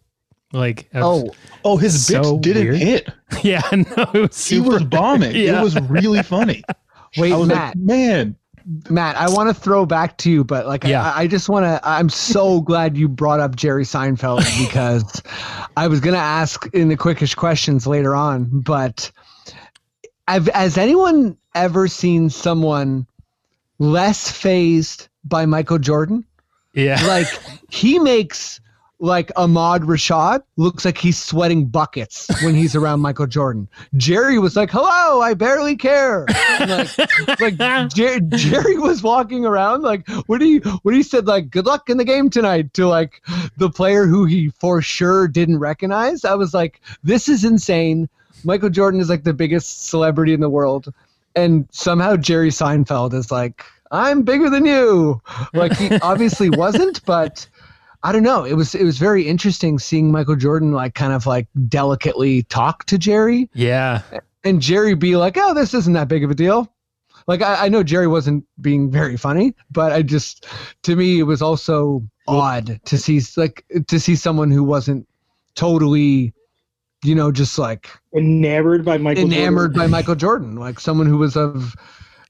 like Oh, Oh, his bits So didn't weird. hit. yeah no it was He super was bombing. Yeah. It was really funny. wait, I was Matt. like, man, Matt, I want to throw back to you, but like, Yeah. I, I just want to. I'm so glad you brought up Jerry Seinfeld because I was gonna ask in the quickish questions later on. But have, has anyone ever seen someone less phased by Michael Jordan? yeah Like he makes like Ahmad Rashad looks like he's sweating buckets when he's around Michael Jordan. Jerry was like, "Hello, I barely care." Like, like Jer- Jerry was walking around like, "What do you?" What he said like, "Good luck in the game tonight" to like the player who he for sure didn't recognize. I was like, "This is insane." Michael Jordan is like the biggest celebrity in the world, and somehow Jerry Seinfeld is like, "I'm bigger than you." Like he obviously wasn't, but. I don't know. It was it was very interesting seeing Michael Jordan like kind of like delicately talk to Jerry yeah and Jerry be like, "Oh, this isn't that big of a deal." Like I, I know Jerry wasn't being very funny, but I just to me it was also odd to see like to see someone who wasn't totally you know, just like Enamored by Michael. enamored Jordan. by Michael Jordan, like someone who was of,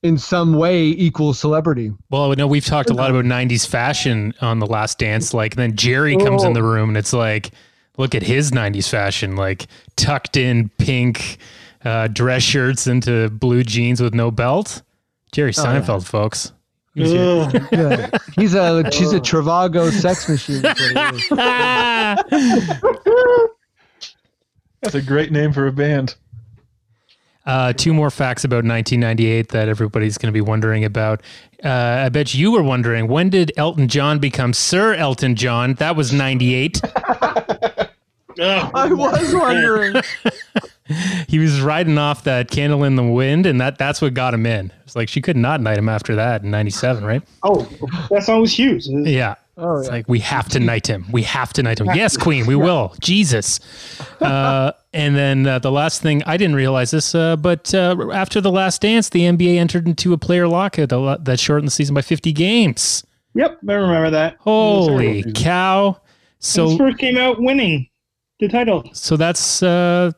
in some way, equal celebrity. Well, I know we've talked a lot about '90s fashion on the Last Dance. Like, then Jerry comes in the room, and it's like, look at his '90s fashion, like tucked in pink uh, dress shirts into blue jeans with no belt. Jerry Seinfeld, folks. He was here. Ugh. Yeah. he's a she's a Travago sex machine. is what he is. That's a great name for a band. Uh, two more facts about 1998 that everybody's going to be wondering about. Uh, I bet you were wondering when did Elton John become Sir Elton John? That was 98. Ugh. I was wondering. he was riding off that candle in the wind, and that that's what got him in. It's like she could not knight him after that in '97, right? Oh, that song was huge. Yeah. Oh, It's yeah. like we have to knight him. We have to knight him. Yes, Queen, we will. Jesus. Uh, and then uh, the last thing I didn't realize this, uh, but uh, after the last dance, the NBA entered into a player lockout that shortened the season by 50 games. Yep, I remember that. Holy cow! So So Spurs came out winning the title. so that's uh,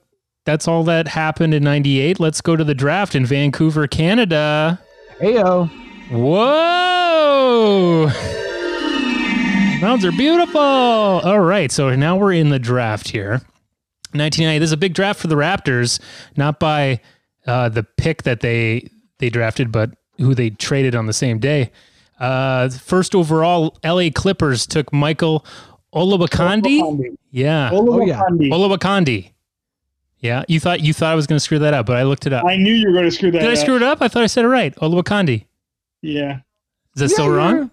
that's all that happened in '98. Let's go to the draft in Vancouver, Canada. Heyo. Whoa! Mounds are beautiful. All right, so now we're in the draft here. 1990. This is a big draft for the Raptors, not by uh, the pick that they they drafted, but who they traded on the same day. Uh, first overall, LA Clippers took Michael Olowokandi. Olowokandi. Yeah, Olowokandi. Olowokandi. Yeah, you thought you thought I was going to screw that up, but I looked it up. I knew you were going to screw that up. Did I screw it up? I thought I said it right. Olowokandi. Yeah. Is that Yeah, still wrong?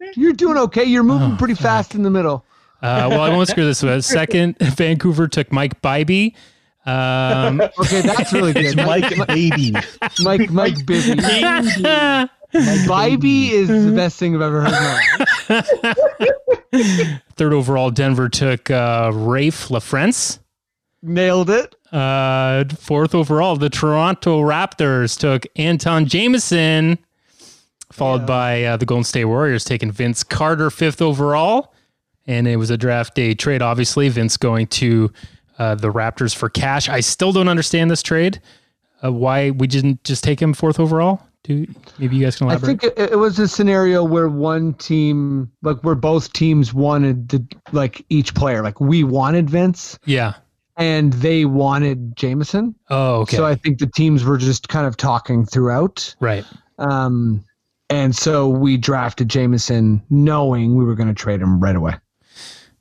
You're, you're doing okay. You're moving Oh, pretty fast in the middle. Uh, well, I won't screw this up. Second, Vancouver took Mike Bybee. Um, Okay, that's really good. Mike Baby. Mike Mike Bibby. Bybee is the best thing I've ever heard. in third overall, Denver took uh, Rafe LaFrance. Nailed it. Uh, fourth overall, the Toronto Raptors took Anton Jamison, followed by uh, the Golden State Warriors taking Vince Carter fifth overall. And it was a draft day trade, obviously. Vince going to uh, the Raptors for cash. I still don't understand this trade. Uh, why we didn't just take him fourth overall? Do maybe you guys can I think it, it was a scenario where one team, like where both teams wanted the, like each player, like we wanted Vince yeah. and they wanted Jamison. Oh, okay. So I think the teams were just kind of talking throughout. right. Um, and so we drafted Jamison knowing we were going to trade him right away.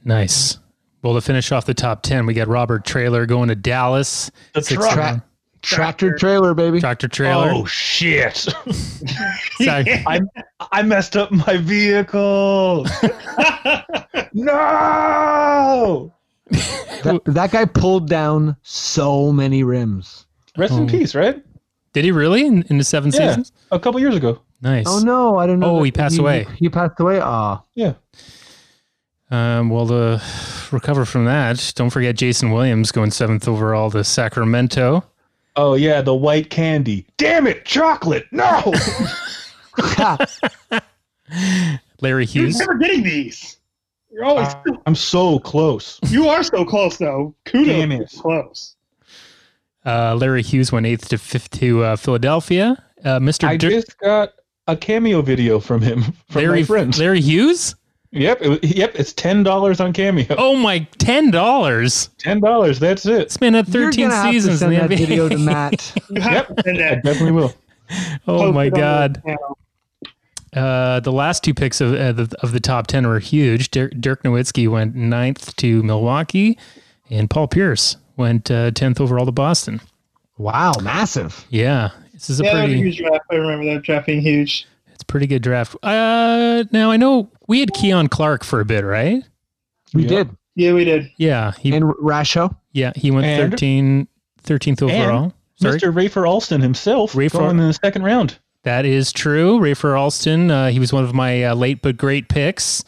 Nice. Well, to finish off the top 10, we got Robert Traylor going to Dallas. The Six- truck. Tra- tractor trailer, baby. Tractor Trailer. Oh shit! I I messed up my vehicle. no. That, that guy pulled down so many rims. Rest in Oh. peace, right? Did he really in, in the seven Yeah. seasons? A couple years ago. Nice. Oh no, I don't know. Oh, that- he passed away. He passed away. Ah, Yeah. Um, well, to recover from that, don't forget Jason Williams going seventh overall to Sacramento. Oh yeah, the white candy. Damn it, chocolate. No. Larry You're Hughes. never getting these. You're always. I'm so close. you are so close, though. Kudos. Damn it. You're Close. Uh, Larry Hughes went eighth to fifth to uh, Philadelphia. Uh, Mr. I Dir- just got a cameo video from him from Larry, my friends. Larry Hughes? Yep, it, yep. It's ten dollars on Cameo. Oh my, ten dollars! Ten dollars. That's it. This man had you're thirteen gonna have to seasons in send the that NBA. video to Matt. You have to send I definitely will. oh post my it on the god! Uh, the last two picks of uh, the, of the top ten were huge. Dirk, Dirk Nowitzki went ninth to Milwaukee, and Paul Pierce went uh, tenth overall to Boston. wow, massive. Yeah, this is a Yeah, that a pretty huge draft. I remember that draft being huge. it's a pretty good draft. Uh, now I know we had Keon Clark for a bit, right? We Yeah. did. Yeah, we did. Yeah, he And Rasho. yeah he went And- 13, 13th overall. Sorry, Mr. Rafer Alston himself Rafer- going in the second round. that is true. Rafer Alston, uh, he was one of my uh, late but great picks.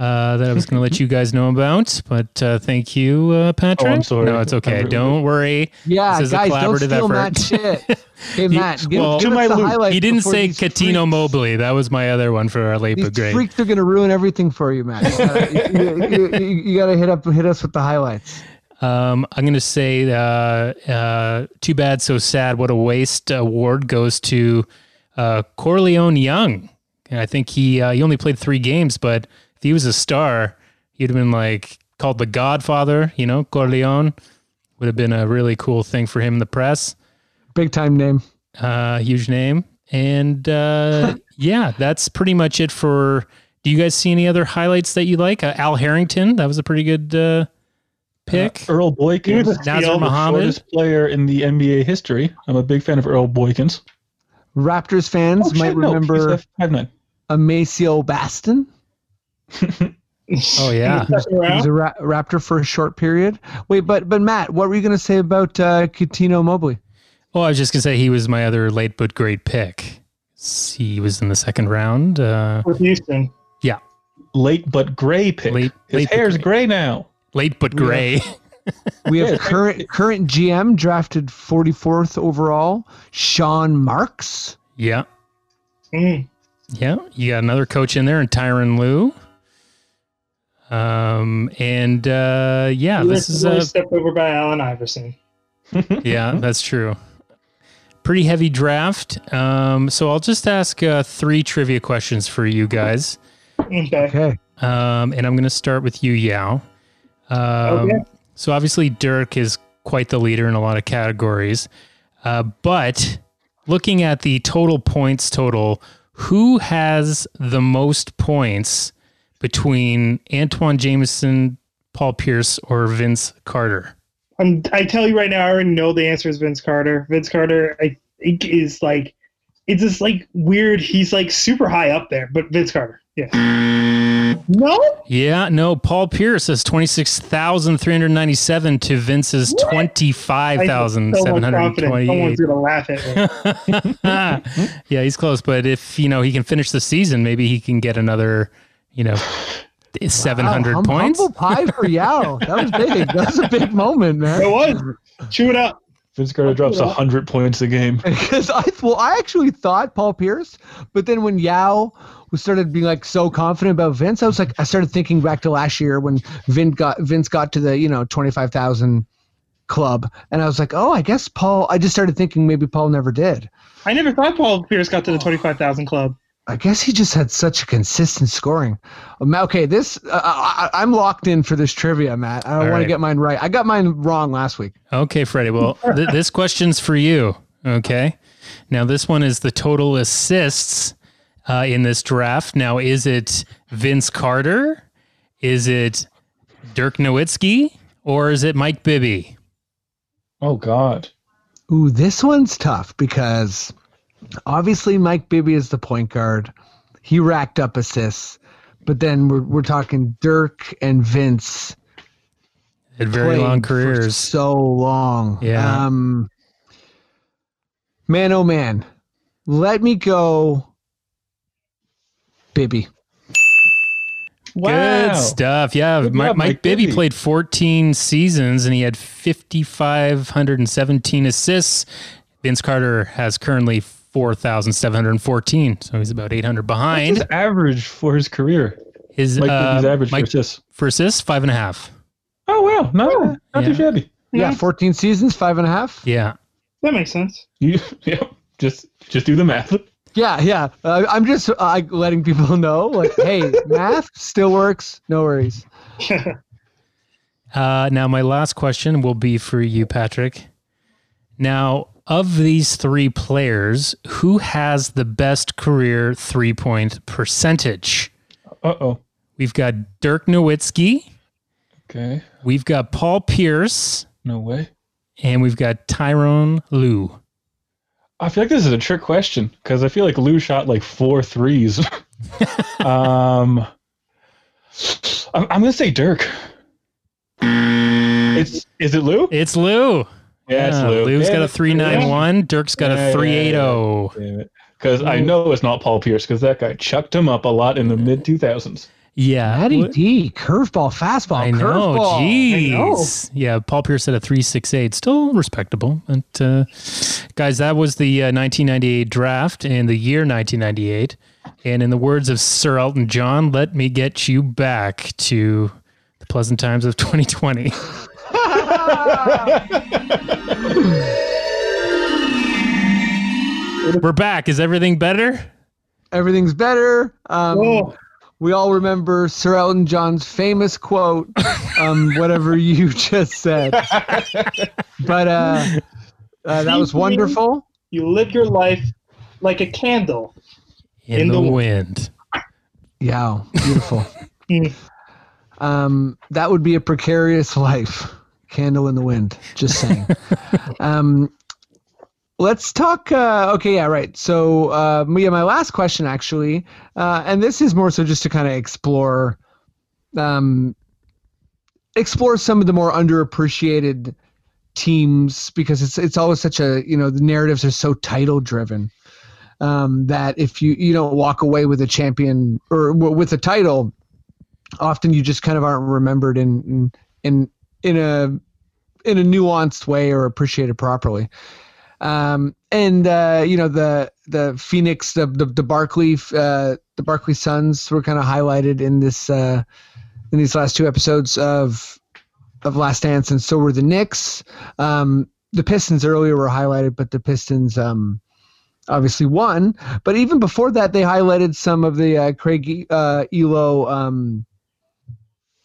Uh, that I was going to let you guys know about, but uh, thank you, uh, Patrick. Oh, I'm sorry. No, it's okay. Really- Don't worry. Yeah, This is a guys, don't collaborative steal effort. Matt's shit. Hey, He- Matt, give, well, give to us my the loop. highlights. He didn't say Cuttino freaks- Mobley. That was my other one for our late These but great. freaks are gonna ruin everything for you, Matt. You gotta, you, you- you- you gotta hit up hit us with the highlights. Um, I'm going to say uh, uh, Too Bad, So Sad, What a Waste award goes to uh, Korleone Young. And I think he uh, he only played three games, but if he was a star, he'd have been like called the Godfather. You know, Corleone would have been a really cool thing for him in the press. Big time name. Uh, huge name, and uh, yeah, that's pretty much it for. Do you guys see any other highlights that you like? Uh, Al Harrington, that was a pretty good uh, pick. Earl Boykins, Nazr Steal the Mohammed. shortest player in the NBA history. I'm a big fan of Earl Boykins. Raptors fans Oh, shit, might no, remember he's a 5'9". Amacio Baston. Oh yeah, He was a ra- Raptor for a short period. Wait, but but Matt, what were you going to say about uh, Cuttino Mobley? Oh, I was just gonna say he was my other late but great pick. He was in the second round. Uh, with Houston. Yeah, late but gray pick. Late- His late but hair's gray. gray now. late but gray. We have current current GM drafted 44th overall, Sean Marks. yeah, Mm. yeah. You got another coach in there, and Tyronn Lue. Um, and uh, yeah, He this is really a stepped over by Allen Iverson. yeah, that's true. Pretty heavy draft. Um, so I'll just ask uh, three trivia questions for you guys. Okay. Okay. Um, and I'm going to start with you, Yao. Um, Okay. So obviously, Dirk is quite the leader in a lot of categories. Uh, but looking at the total points total, who has the most points between Antoine Jamison, Paul Pierce, or Vince Carter? I'm, I tell you right now, I already know the answer is Vince Carter. Vince Carter, I think, is like, it's just like weird. He's like super high up there, but Vince Carter, yeah. No, Yeah, no, Paul Pierce has 26,397 to Vince's What? twenty five I feel thousand so seven much hundred confident. twenty Someone's gonna laugh at me. yeah, he's close, but if you know he can finish the season, maybe he can get another, you know, seven hundred Wow, hum- points. Humble pie for Yao. That was big. That was a big moment, man. it was. Chew it up. Vince Carter drops Yeah. 100 points a game. Because I well, I actually thought Paul Pierce, but then when Yao was started being like so confident about Vince, I was like, I started thinking back to last year when Vince got Vince got to the you know twenty five thousand club, and I was like, oh, I guess Paul. I just started thinking maybe Paul never did. I never thought Paul Pierce got to the 25,000 club. I guess he just had such a consistent scoring. Um, Okay, this uh, I, I- I'm locked in for this trivia, Matt. I All want right. to get mine right. I got mine wrong last week. Okay, Freddie. Well, th- this question's for you. Okay. Now, this one is the total assists uh, in this draft. Now, is it Vince Carter? Is it Dirk Nowitzki? Or is it Mike Bibby? Oh, God. Ooh, this one's tough because obviously Mike Bibby is the point guard. He racked up assists, but then we're we're talking Dirk and Vince. Had very played long for careers. so long. Yeah. Um, man, oh man, let me go. Bibby. Good stuff. Yeah, Good Mi- job, Mike, Mike Bibby, Bibby. played 14 seasons and he had 5,517 assists. Vince Carter has currently 4,714, so he's about 800 What's behind. his average for his career? His Mike uh, Bibby's average Mike, for assists. for assists, five and a half. Oh, wow. Not, not Yeah. too shabby. Yeah, 14 seasons, five and a half. Yeah. That makes sense. You, yeah, just just do the math. Yeah, yeah. Uh, I'm just uh, letting people know, like, hey, math still works. No worries. Uh, now, my last question will be for you, Patrick. Now, of these three players, who has the best career three point percentage? Uh oh. We've got Dirk Nowitzki, Okay. we've got Paul Pierce, No way. and we've got Tyronn Lue. I feel like this is a trick question because I feel like Lue shot like four threes. um, I'm, I'm gonna say Dirk. It's is it Lue? It's Lue. Yeah, it's Lue. Lue's Damn got a it. 391. Dirk's got Yeah, a yeah, 380. Damn it. Because I know it's not Paul Pierce because that guy chucked him up a lot in the mid 2000s. Yeah. Matty What- D, curveball, fastball, I know. curveball. Jeez. Yeah. Paul Pierce at a 368. Still respectable. But, uh, guys, that was the uh, 1998 draft and the year 1998. And in the words of Sir Elton John, let me get you back to the pleasant times of 2020. We're back. Is everything better? Everything's better. Um, Oh, we all remember Sir Elton John's famous quote, um, whatever you just said. But uh, uh, that was wonderful. you live your life like a candle. In, In the, the wind. Yeah, beautiful. Mm. um, that would be a precarious life. Candle in the wind. Just saying. um, let's talk. Uh, okay, yeah, right. So, uh, yeah, my last question actually, uh, and this is more so just to kind of explore, um, explore some of the more underappreciated teams because it's it's always such a you know the narratives are so title driven um, that if you you don't walk away with a champion or with a title, often you just kind of aren't remembered in in in, in a in a nuanced way or appreciated properly. Um, and uh, you know the the Phoenix the the, the Barkley uh, the Barkley Suns were kind of highlighted in this uh, in these last two episodes of of Last Dance, and so were the Knicks. Um, the Pistons earlier were highlighted, but the Pistons um, obviously won. But even before that, they highlighted some of the uh, Craig uh, Ehlo um,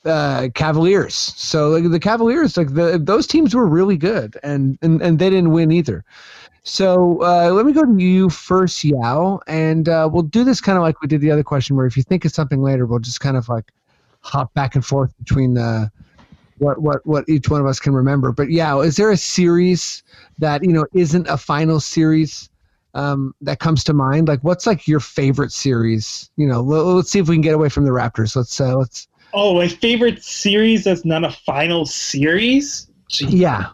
uh, Cavaliers. So like, the Cavaliers, like the, those teams were really good, and and, and they didn't win either. So uh, let me go to you first, Yao, and uh, we'll do this kind of like we did the other question, where if you think of something later, we'll just kind of like hop back and forth between uh, what what what each one of us can remember. But yeah, is there a series that you know isn't a final series um, that comes to mind? Like, what's like your favorite series? You know, let, let's see if we can get away from the Raptors. Let's uh, let's Oh, my favorite series that's not a final series? Gee. yeah.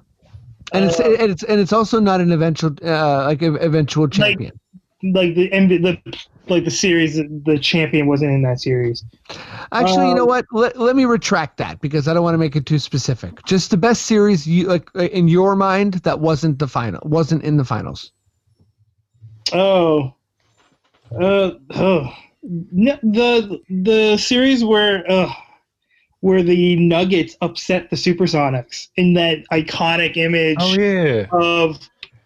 And it's Uh, and it's and it's also not an eventual uh, like an eventual champion. Like the, MV the like the series, the champion wasn't in that series. Actually, you know um, what? Let, let me retract that because I don't want to make it too specific. Just the best series you like uh, in your mind that wasn't the final, wasn't in the finals. Oh, uh, oh, the the series where uh, where the Nuggets upset the Supersonics in that iconic image Oh yeah. of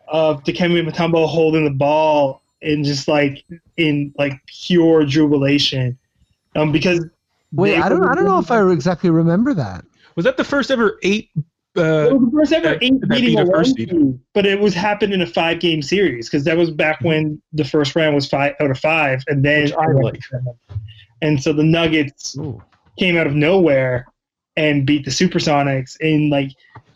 of Dikembe Mutombo holding the ball and just like in like pure jubilation, um, because Wait, I don't I don't know if I exactly remember that. Was that the first ever eight? It Uh, was the first ever that- eight beating beat a one first seed. but it was happened in a five game series because that was back when the first round was five out of five, and then I like. and so the Nuggets came out of nowhere and beat the Supersonics. And like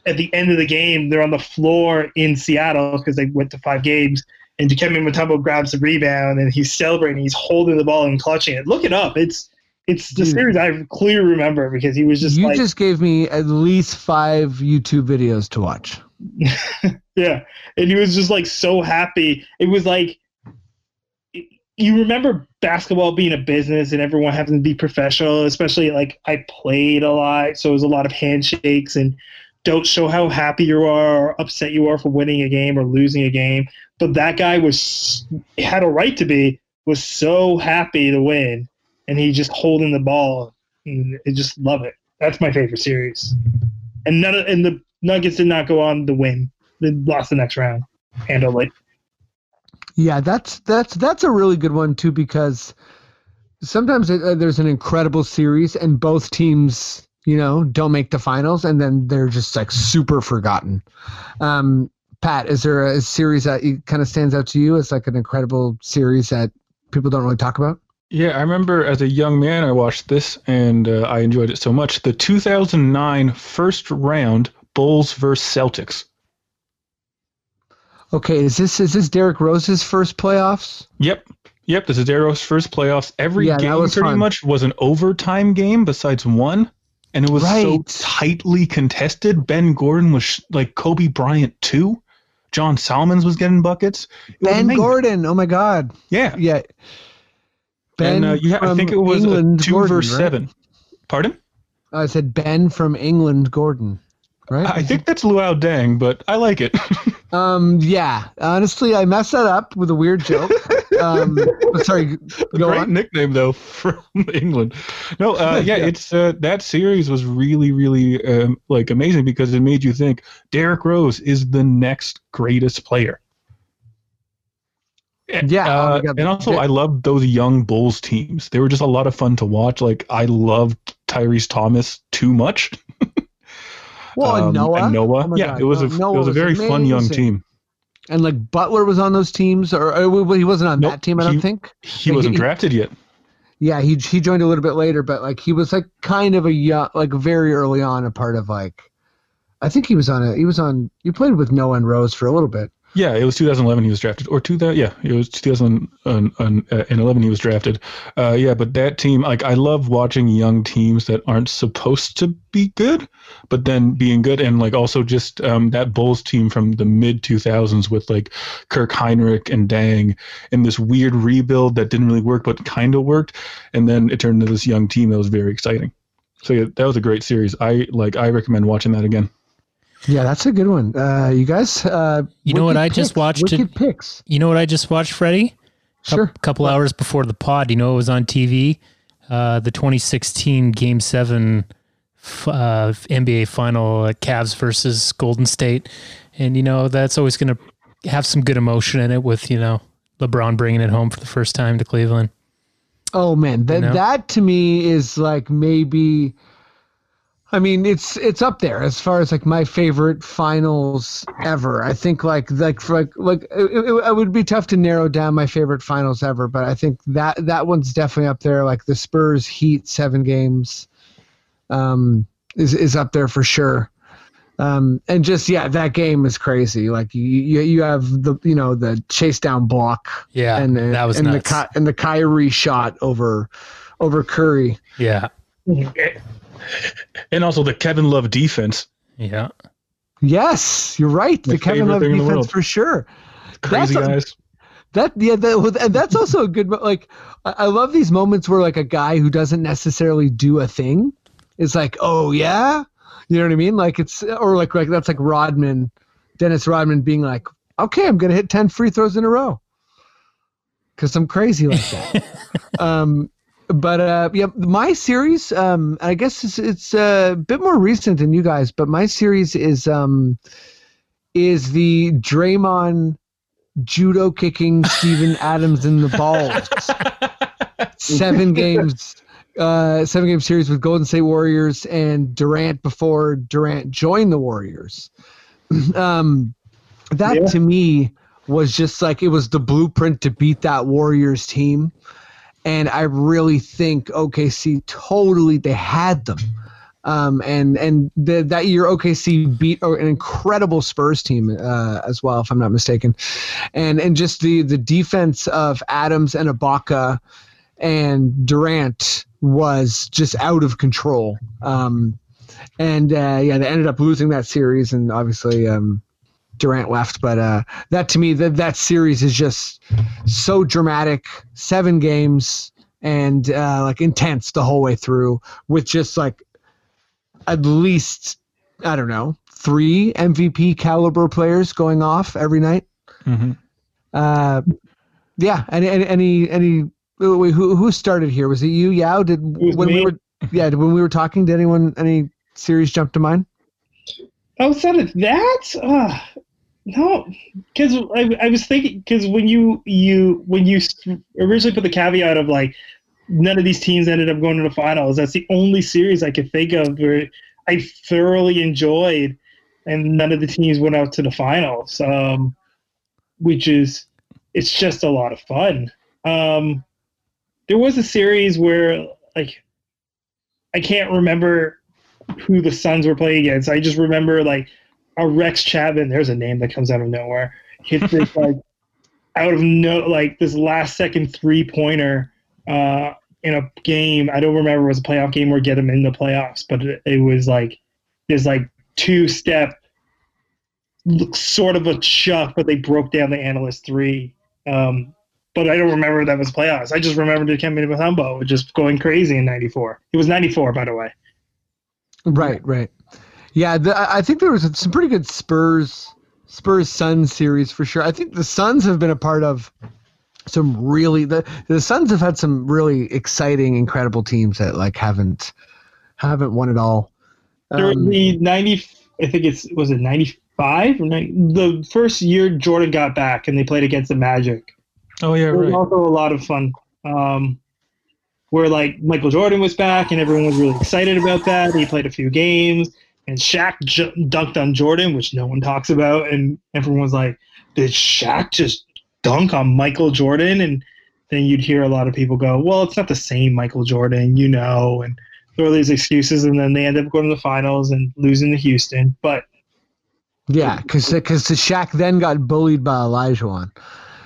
at the end of the game, they're on the floor in Seattle because they went to five games. And Dikembe Mutombo grabs the rebound and he's celebrating. He's holding the ball and clutching it. Look it up. It's it's the Dude. series I clearly remember because he was just you like just gave me at least five YouTube videos to watch. Yeah, and he was just like so happy. It was like you remember basketball being a business and everyone having to be professional. Especially like I played a lot, so it was a lot of handshakes and don't show how happy you are or upset you are for winning a game or losing a game. But that guy was had a right to be was so happy to win, and he just holding the ball. And I just love it. That's my favorite series. And none of, and the Nuggets did not go on the win. They lost the next round handily. Yeah, that's that's that's a really good one too because sometimes uh, there's an incredible series and both teams, you know, don't make the finals and then they're just like super forgotten. Um, Pat, is there a series that kind of stands out to you as like an incredible series that people don't really talk about? Yeah, I remember as a young man I watched this and uh, I enjoyed it so much. The 2009 first round Bulls versus Celtics. Okay, is this is this Derrick Rose's first playoffs? Yep. Yep, this is Derrick Rose's first playoffs. Every Yeah, game pretty fun. much was an overtime game besides one. And it was so tightly contested. Ben Gordon was sh- like Kobe Bryant too. John Salmons was getting buckets. It Ben. Gordon. Oh my God. Yeah. Yeah. And uh, yeah, I think it was England, two Gordon, versus right? seven. Pardon? I said Ben from England, Gordon. Right. I think that's Luol Deng, but I like it. Um, yeah. Honestly, I messed that up with a weird joke. um, sorry. Go Great on. nickname though from England. No, uh, yeah, Yeah. it's uh, that series was really, really um, like amazing because it made you think Derrick Rose is the next greatest player. Yeah, oh uh, God. and also I loved those young Bulls teams. They were just a lot of fun to watch. Like I loved Tyrus Thomas too much. Well, and Um, Noah. and Noah. Oh yeah, God, it was a Noah it was a very fun young team. And like Butler was on those teams, or, or he wasn't on Nope, that team. I don't he- think. He Like, wasn't he- drafted yet. Yeah, he he joined a little bit later, but like he was like kind of a young, like very early on, a part of like. I think he was on a. He was on. He played with Noah and Rose for a little bit. Yeah, it was 2011 he was drafted, or 2000. Yeah, it was 2011 he was drafted. Uh, yeah, but that team, like, I love watching young teams that aren't supposed to be good, but then being good, and like also just um, that Bulls team from the mid 2000s with like Kirk Hinrich and Deng, and this weird rebuild that didn't really work, but kind of worked, and then it turned into this young team that was very exciting. So yeah, that was a great series. I like. I recommend watching that again. Yeah, that's a good one. Uh, you guys. Uh, You know what I just watched to- picks. You know what I just watched, Freddie? Sure. couple hours before the pod. You know it was on TV. Uh, the 2016 Game Seven f- uh, NBA Final, uh, Cavs versus Golden State, and you know that's always going to have some good emotion in it. With you know LeBron bringing it home for the first time to Cleveland. Oh man, that know? that to me is like maybe. I mean, it's it's up there as far as like my favorite finals ever. I think like like for like like it, it, it would be tough to narrow down my favorite finals ever, but I think that that one's definitely up there. Like the Spurs Heat seven games, um, is is up there for sure. Um, and just yeah, that game is crazy. Like you you, you have the you know the chase down block Yeah, and uh, that was and nuts. the Ky- and the Kyrie shot over over Curry. yeah, And also the Kevin Love defense. yeah. Yes, you're right. My the Kevin Love thing in the defense for sure. Crazy That's a- guys. That yeah, that, and that's also a good mo- like. I I love these moments where like a guy who doesn't necessarily do a thing is like, oh yeah, you know what I mean? Like it's or like like that's like Rodman, Dennis Rodman being like, okay, I'm gonna hit ten free throws in a row because I'm crazy like that. um, but uh, yeah, my series, um, I guess it's, it's a bit more recent than you guys, but my series is um, is the Draymond judo kicking Steven Adams in the balls. seven games, uh, seven game series with Golden State Warriors and Durant before Durant joined the Warriors. um, that Yeah. to me was just like it was the blueprint to beat that Warriors team. And I really think OKC totally they had them. Um, and and the, that year OKC beat an incredible Spurs team uh, as well, if I'm not mistaken, and and just the the defense of Adams and Ibaka and Durant was just out of control. Um, and uh, yeah, they ended up losing that series, and obviously um, Durant left. But uh, that to me, that that series is just so dramatic. Seven games and uh, like intense the whole way through, with just like at least I don't know three MVP caliber players going off every night. Mhm. Uh, yeah. Any any any, any wait, who who started here? Was it you? Yeah. Did was when we were yeah when we were talking? Did anyone any series jump to mind? Outside of that, uh, no, because I, I was thinking because when you you when you originally put the caveat of like none of these teams ended up going to the finals, that's the only series I could think of where I thoroughly enjoyed, and none of the teams went out to the finals. Um, which is it's just a lot of fun. Um, there was a series where like I can't remember who the Suns were playing against. I just remember like a Rex Chapman. There's a name that comes out of nowhere. Hit this like out of no like this last second three pointer uh, in a game. I don't remember it was a playoff game or get him in the playoffs, but it, it was like this like two step sort of a chuck, but they broke down the analyst three. Um, but I don't remember that was playoffs. I just remember Dikembe Mutombo just going crazy in '94. It was '94, by the way. Right, right. Yeah, the, I I think there was some pretty good Spurs Spurs Suns series for sure. I think the Suns have been a part of some really the the Suns have had some really exciting, incredible teams that like haven't haven't won it all. There Um, the ninety, I think it's was it ninety five or 90, the first year Jordan got back and they played against the Magic. Oh yeah, It was right. also a lot of fun. Um, where like Michael Jordan was back and everyone was really excited about that. He played a few games and Shaq j- dunked on Jordan, which no one talks about, and everyone was like, "Did Shaq just dunk on Michael Jordan?" And then you'd hear a lot of people go, "Well, it's not the same Michael Jordan, you know," and throw these excuses, and then they end up going to the finals and losing to Houston. But yeah, because because Shaq then got bullied by Elijah. one.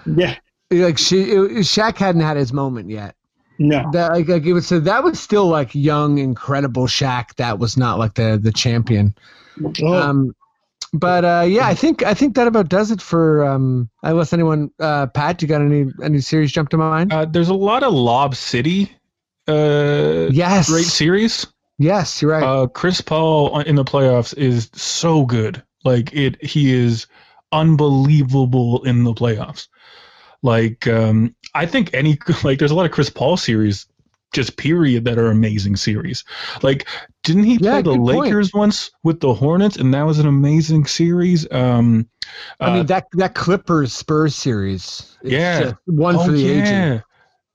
yeah, Like she, it, Shaq hadn't had his moment yet. No, That like, like it was so that was still like young, incredible Shaq. That was not like the the champion. Oh, Um, but uh, yeah, I think I think that about does it for um. Unless anyone, uh, Pat, you got any any series jump to mind? Uh, there's a lot of Lob City. Uh, yes, great series. yes, you're right. Uh, Chris Paul in the playoffs is so good. Like it, he is unbelievable in the playoffs. Like um, I think any like there's a lot of Chris Paul series, just period, that are amazing series. Like didn't he Yeah, play the good point. Lakers once with the Hornets, and that was an amazing series. Um, I uh, mean that that Clippers Spurs series. Yeah. one oh, for the yeah. ages.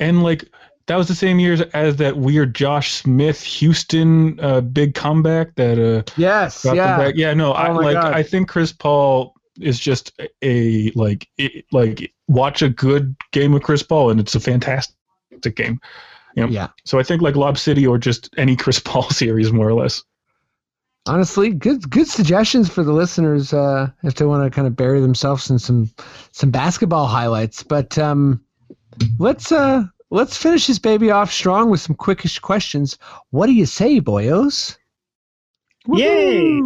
And like that was the same years as that weird Josh Smith Houston uh, big comeback that uh Yes, yeah. Yeah, no, I Oh my like God. I think Chris Paul is just a, a like it, like watch a good game of Chris Paul and it's a fantastic game. You know? Yeah. So I think like Lob City or just any Chris Paul series more or less. Honestly, good good suggestions for the listeners uh, if they want to kind of bury themselves in some some basketball highlights. But um, let's uh, let's finish this baby off strong with some quickish questions. What do you say, boyos? Yay!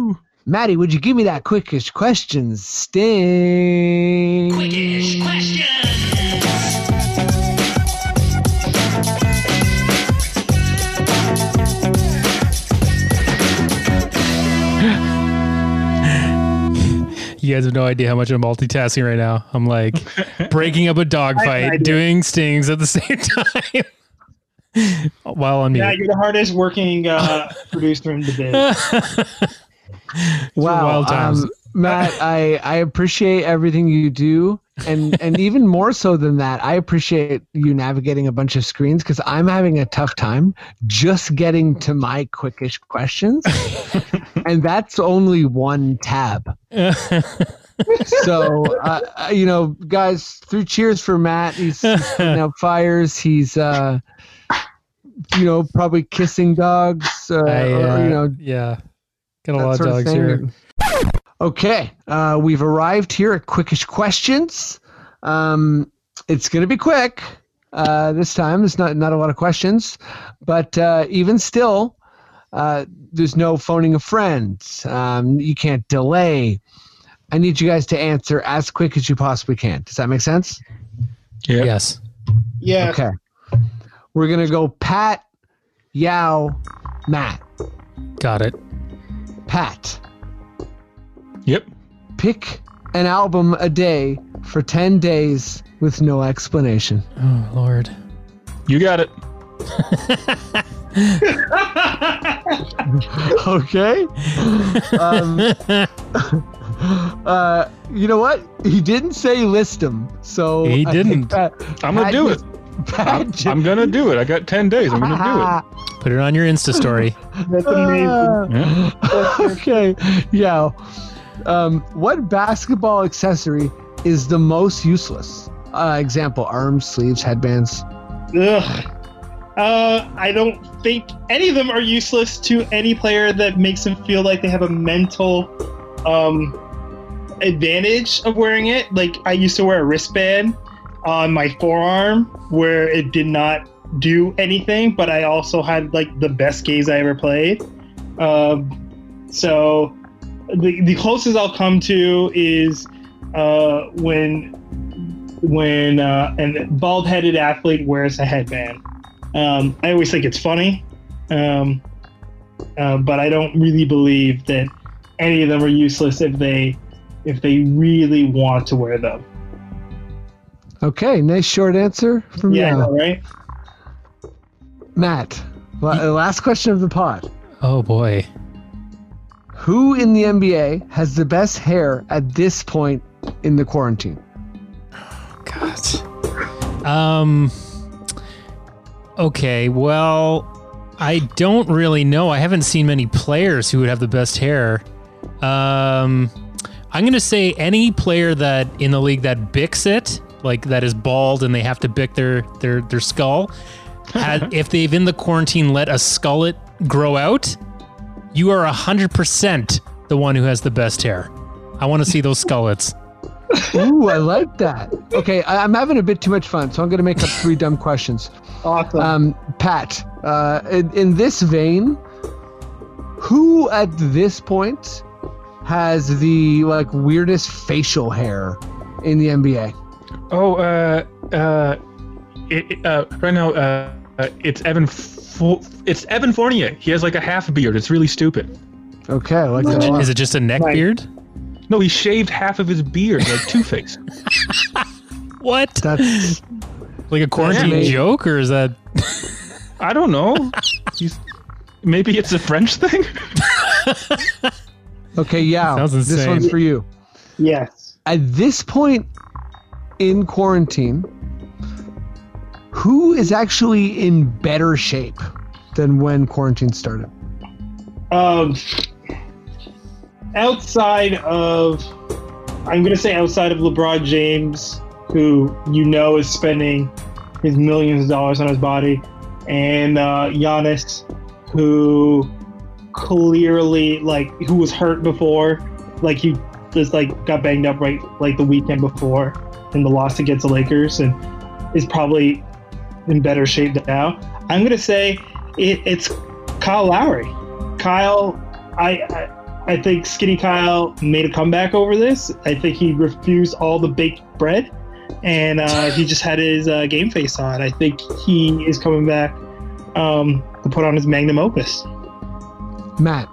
Woo! Maddie, would you give me that quickish questions sting? Quickish question. You guys have no idea how much I'm multitasking right now. I'm like breaking up a I dogfight, do. doing stings at the same time while on yeah, you're the hardest working uh, producer in the biz. Wow. Um, Matt, I, I appreciate everything you do, and and even more so than that, I appreciate you navigating a bunch of screens because I'm having a tough time just getting to my quickish questions, and that's only one tab. So uh, uh, you know, guys, through cheers for Matt. He's, he's putting out fires. He's uh, you know, probably kissing dogs. Uh, I, or, uh, you know, yeah, got a lot of sort of dogs here. Okay, uh, we've arrived here at Quickish Questions. Um, it's going to be quick uh, this time. There's not not a lot of questions, but uh, even still, uh, there's no phoning a friend. Um, you can't delay. I need you guys to answer as quick as you possibly can. Does that make sense? Yeah. Yes. Yeah. Okay. We're gonna go Pat, Yao, Matt. Got it. Pat. Yep. Pick an album a day for 10 days with no explanation. Oh Lord. You got it. Okay. um, uh, you know what? He didn't say list them. So He I didn't. Pat, I'm gonna Pat do it. Just- Pat I'm, I'm gonna do it. I got ten days. I'm gonna do it. Put it on your Insta story. That's amazing. it. Yeah. okay. Yeah. Um, what basketball accessory is the most useless? Uh, example: arms, sleeves, headbands. Ugh. Uh, I don't think any of them are useless to any player that makes them feel like they have a mental um, advantage of wearing it. Like I used to wear a wristband on my forearm where it did not do anything, but I also had like the best games I ever played. Um, so the the closest I'll come to is uh, when when uh, a bald headed athlete wears a headband. Um, I always think it's funny, um, uh, but I don't really believe that any of them are useless if they if they really want to wear them. Okay, nice short answer from Yeah, you, know, right? Matt. la- last question of the pod. Oh boy. Who in the NBA has the best hair at this point in the quarantine? God. Um. Okay. Well, I don't really know. I haven't seen many players who would have the best hair. Um, I'm gonna say any player that in the league that bicks it, like that is bald and they have to bick their their their skull. Had, if they've in the quarantine let a skullet grow out, you are hundred percent the one who has the best hair. I want to see those skullets. Ooh, I like that. Okay, I, I'm having a bit too much fun, so I'm going to make up three dumb questions. Awesome. Um, Pat, uh, in, in this vein, who at this point has the like weirdest facial hair in the NBA? Oh, uh, uh, it, it, uh, right now, uh, uh, it's Evan. Fo- it's Evan Fournier. He has like a half beard. It's really stupid. Okay, I like that. Is a it- lot. is it just a neck Right. beard? No, he shaved half of his beard like Two Face. What? That's Like a quarantine amazing. joke, or is that? I don't know. He's maybe it's a French thing. okay. Yeah, Sounds this insane. one's for you. yes. At this point in quarantine, who is actually in better shape than when quarantine started? Um, outside of, I'm gonna say outside of LeBron James, who you know is spending his millions of dollars on his body, and uh, Giannis, who clearly like who was hurt before, like he just like got banged up right like the weekend before in the loss against the Lakers, and is probably in better shape now. I'm gonna say it, it's Kyle Lowry. Kyle, I, I I think Skinny Kyle made a comeback over this. I think he refused all the baked bread, and uh, he just had his uh, game face on. I think he is coming back um, to put on his magnum opus. Matt.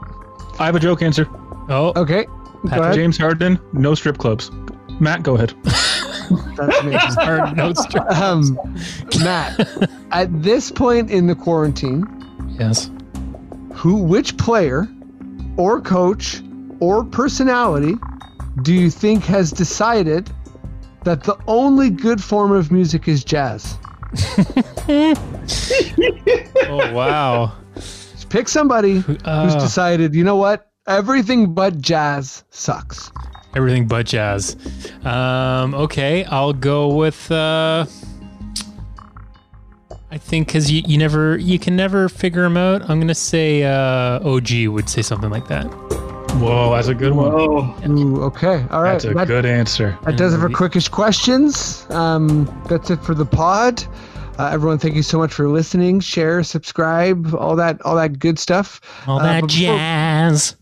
I have a joke answer. Oh, Okay. Go. James Harden, no strip clubs. Matt, go ahead. That's amazing. hard notes. um, Matt, at this point in the quarantine, Yes. who, which player, or coach, or personality, do you think has decided that the only good form of music is jazz? Oh wow. Just pick somebody who's Uh, decided, you know what, everything but jazz sucks. Everything but jazz. Um, okay, I'll go with. Uh, I think because you, you never you can never figure them out. I'm gonna say uh, OG would say something like that. Whoa, that's a good one. Oh, Ooh, okay, all right. That's a that, good answer. that does it for quickish questions. Um, that's it for the pod. Uh, everyone, thank you so much for listening. Share, subscribe, all that, all that good stuff. All Uh, that but before- jazz.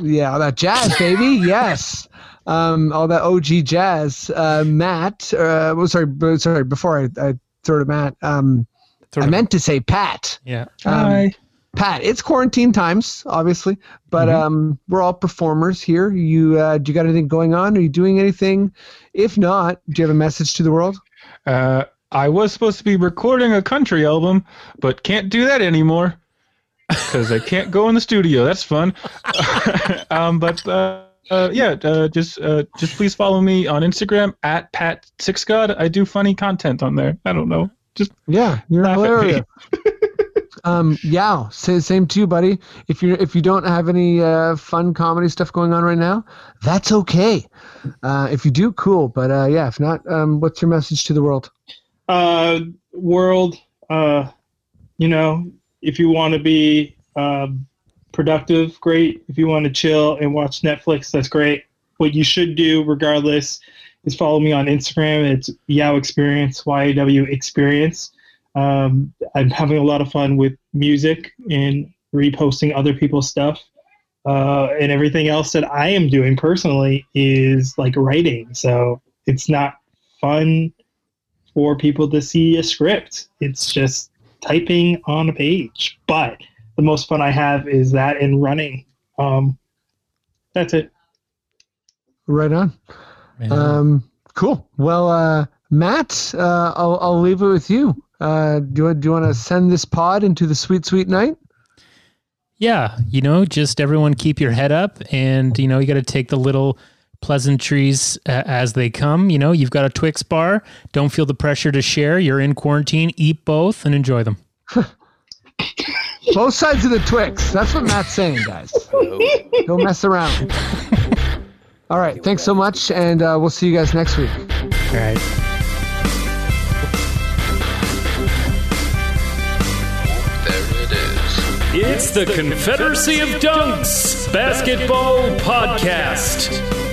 Yeah, all that jazz, baby. yes. Um, all that OG jazz. Uh, Matt, uh, well, sorry, sorry, before I, I throw to Matt, um, Throw I to- meant to say Pat. Yeah. Um, Pat, it's quarantine times, obviously, but um, we're all performers here. You, uh, do you got anything going on? Are you doing anything? If not, do you have a message to the world? Uh, I was supposed to be recording a country album, but can't do that anymore because I can't go in the studio. That's fun. um, but uh, uh, yeah, uh, just uh, just please follow me on Instagram at Pat Six God. I do funny content on there. I don't know. Just Yeah, you're Laugh at hilarious. um, yeah, say same to you, buddy. If you if you don't have any uh, fun comedy stuff going on right now, that's okay. Uh, if you do, cool. But uh, yeah, if not, um, what's your message to the world? uh, world. Uh, you know, if you want to be um, productive, great. If you want to chill and watch Netflix, that's great. What you should do, regardless, is follow me on Instagram. It's Yaw Experience, Y A W Experience. Um, I'm having a lot of fun with music and reposting other people's stuff. Uh, and everything else that I am doing personally is like writing. So it's not fun for people to see a script. It's just typing on a page. But the most fun I have is that in running. Um, that's it. Right on. Um, cool. Well, uh, Matt, uh, I'll, I'll leave it with you. Uh, do you, do you want to send this pod into the sweet, sweet night? Yeah, you know, just everyone keep your head up, and you know, you got to take the little pleasantries uh, as they come. You know, you've got a Twix bar. Don't feel the pressure to share. You're in quarantine. Eat both and enjoy them. Both sides of the Twix. That's what Matt's saying, guys. Don't mess around. All right. Thanks so much, and uh, we'll see you guys next week. All right. There it is. It's the Confederacy of Dunks Basketball Podcast.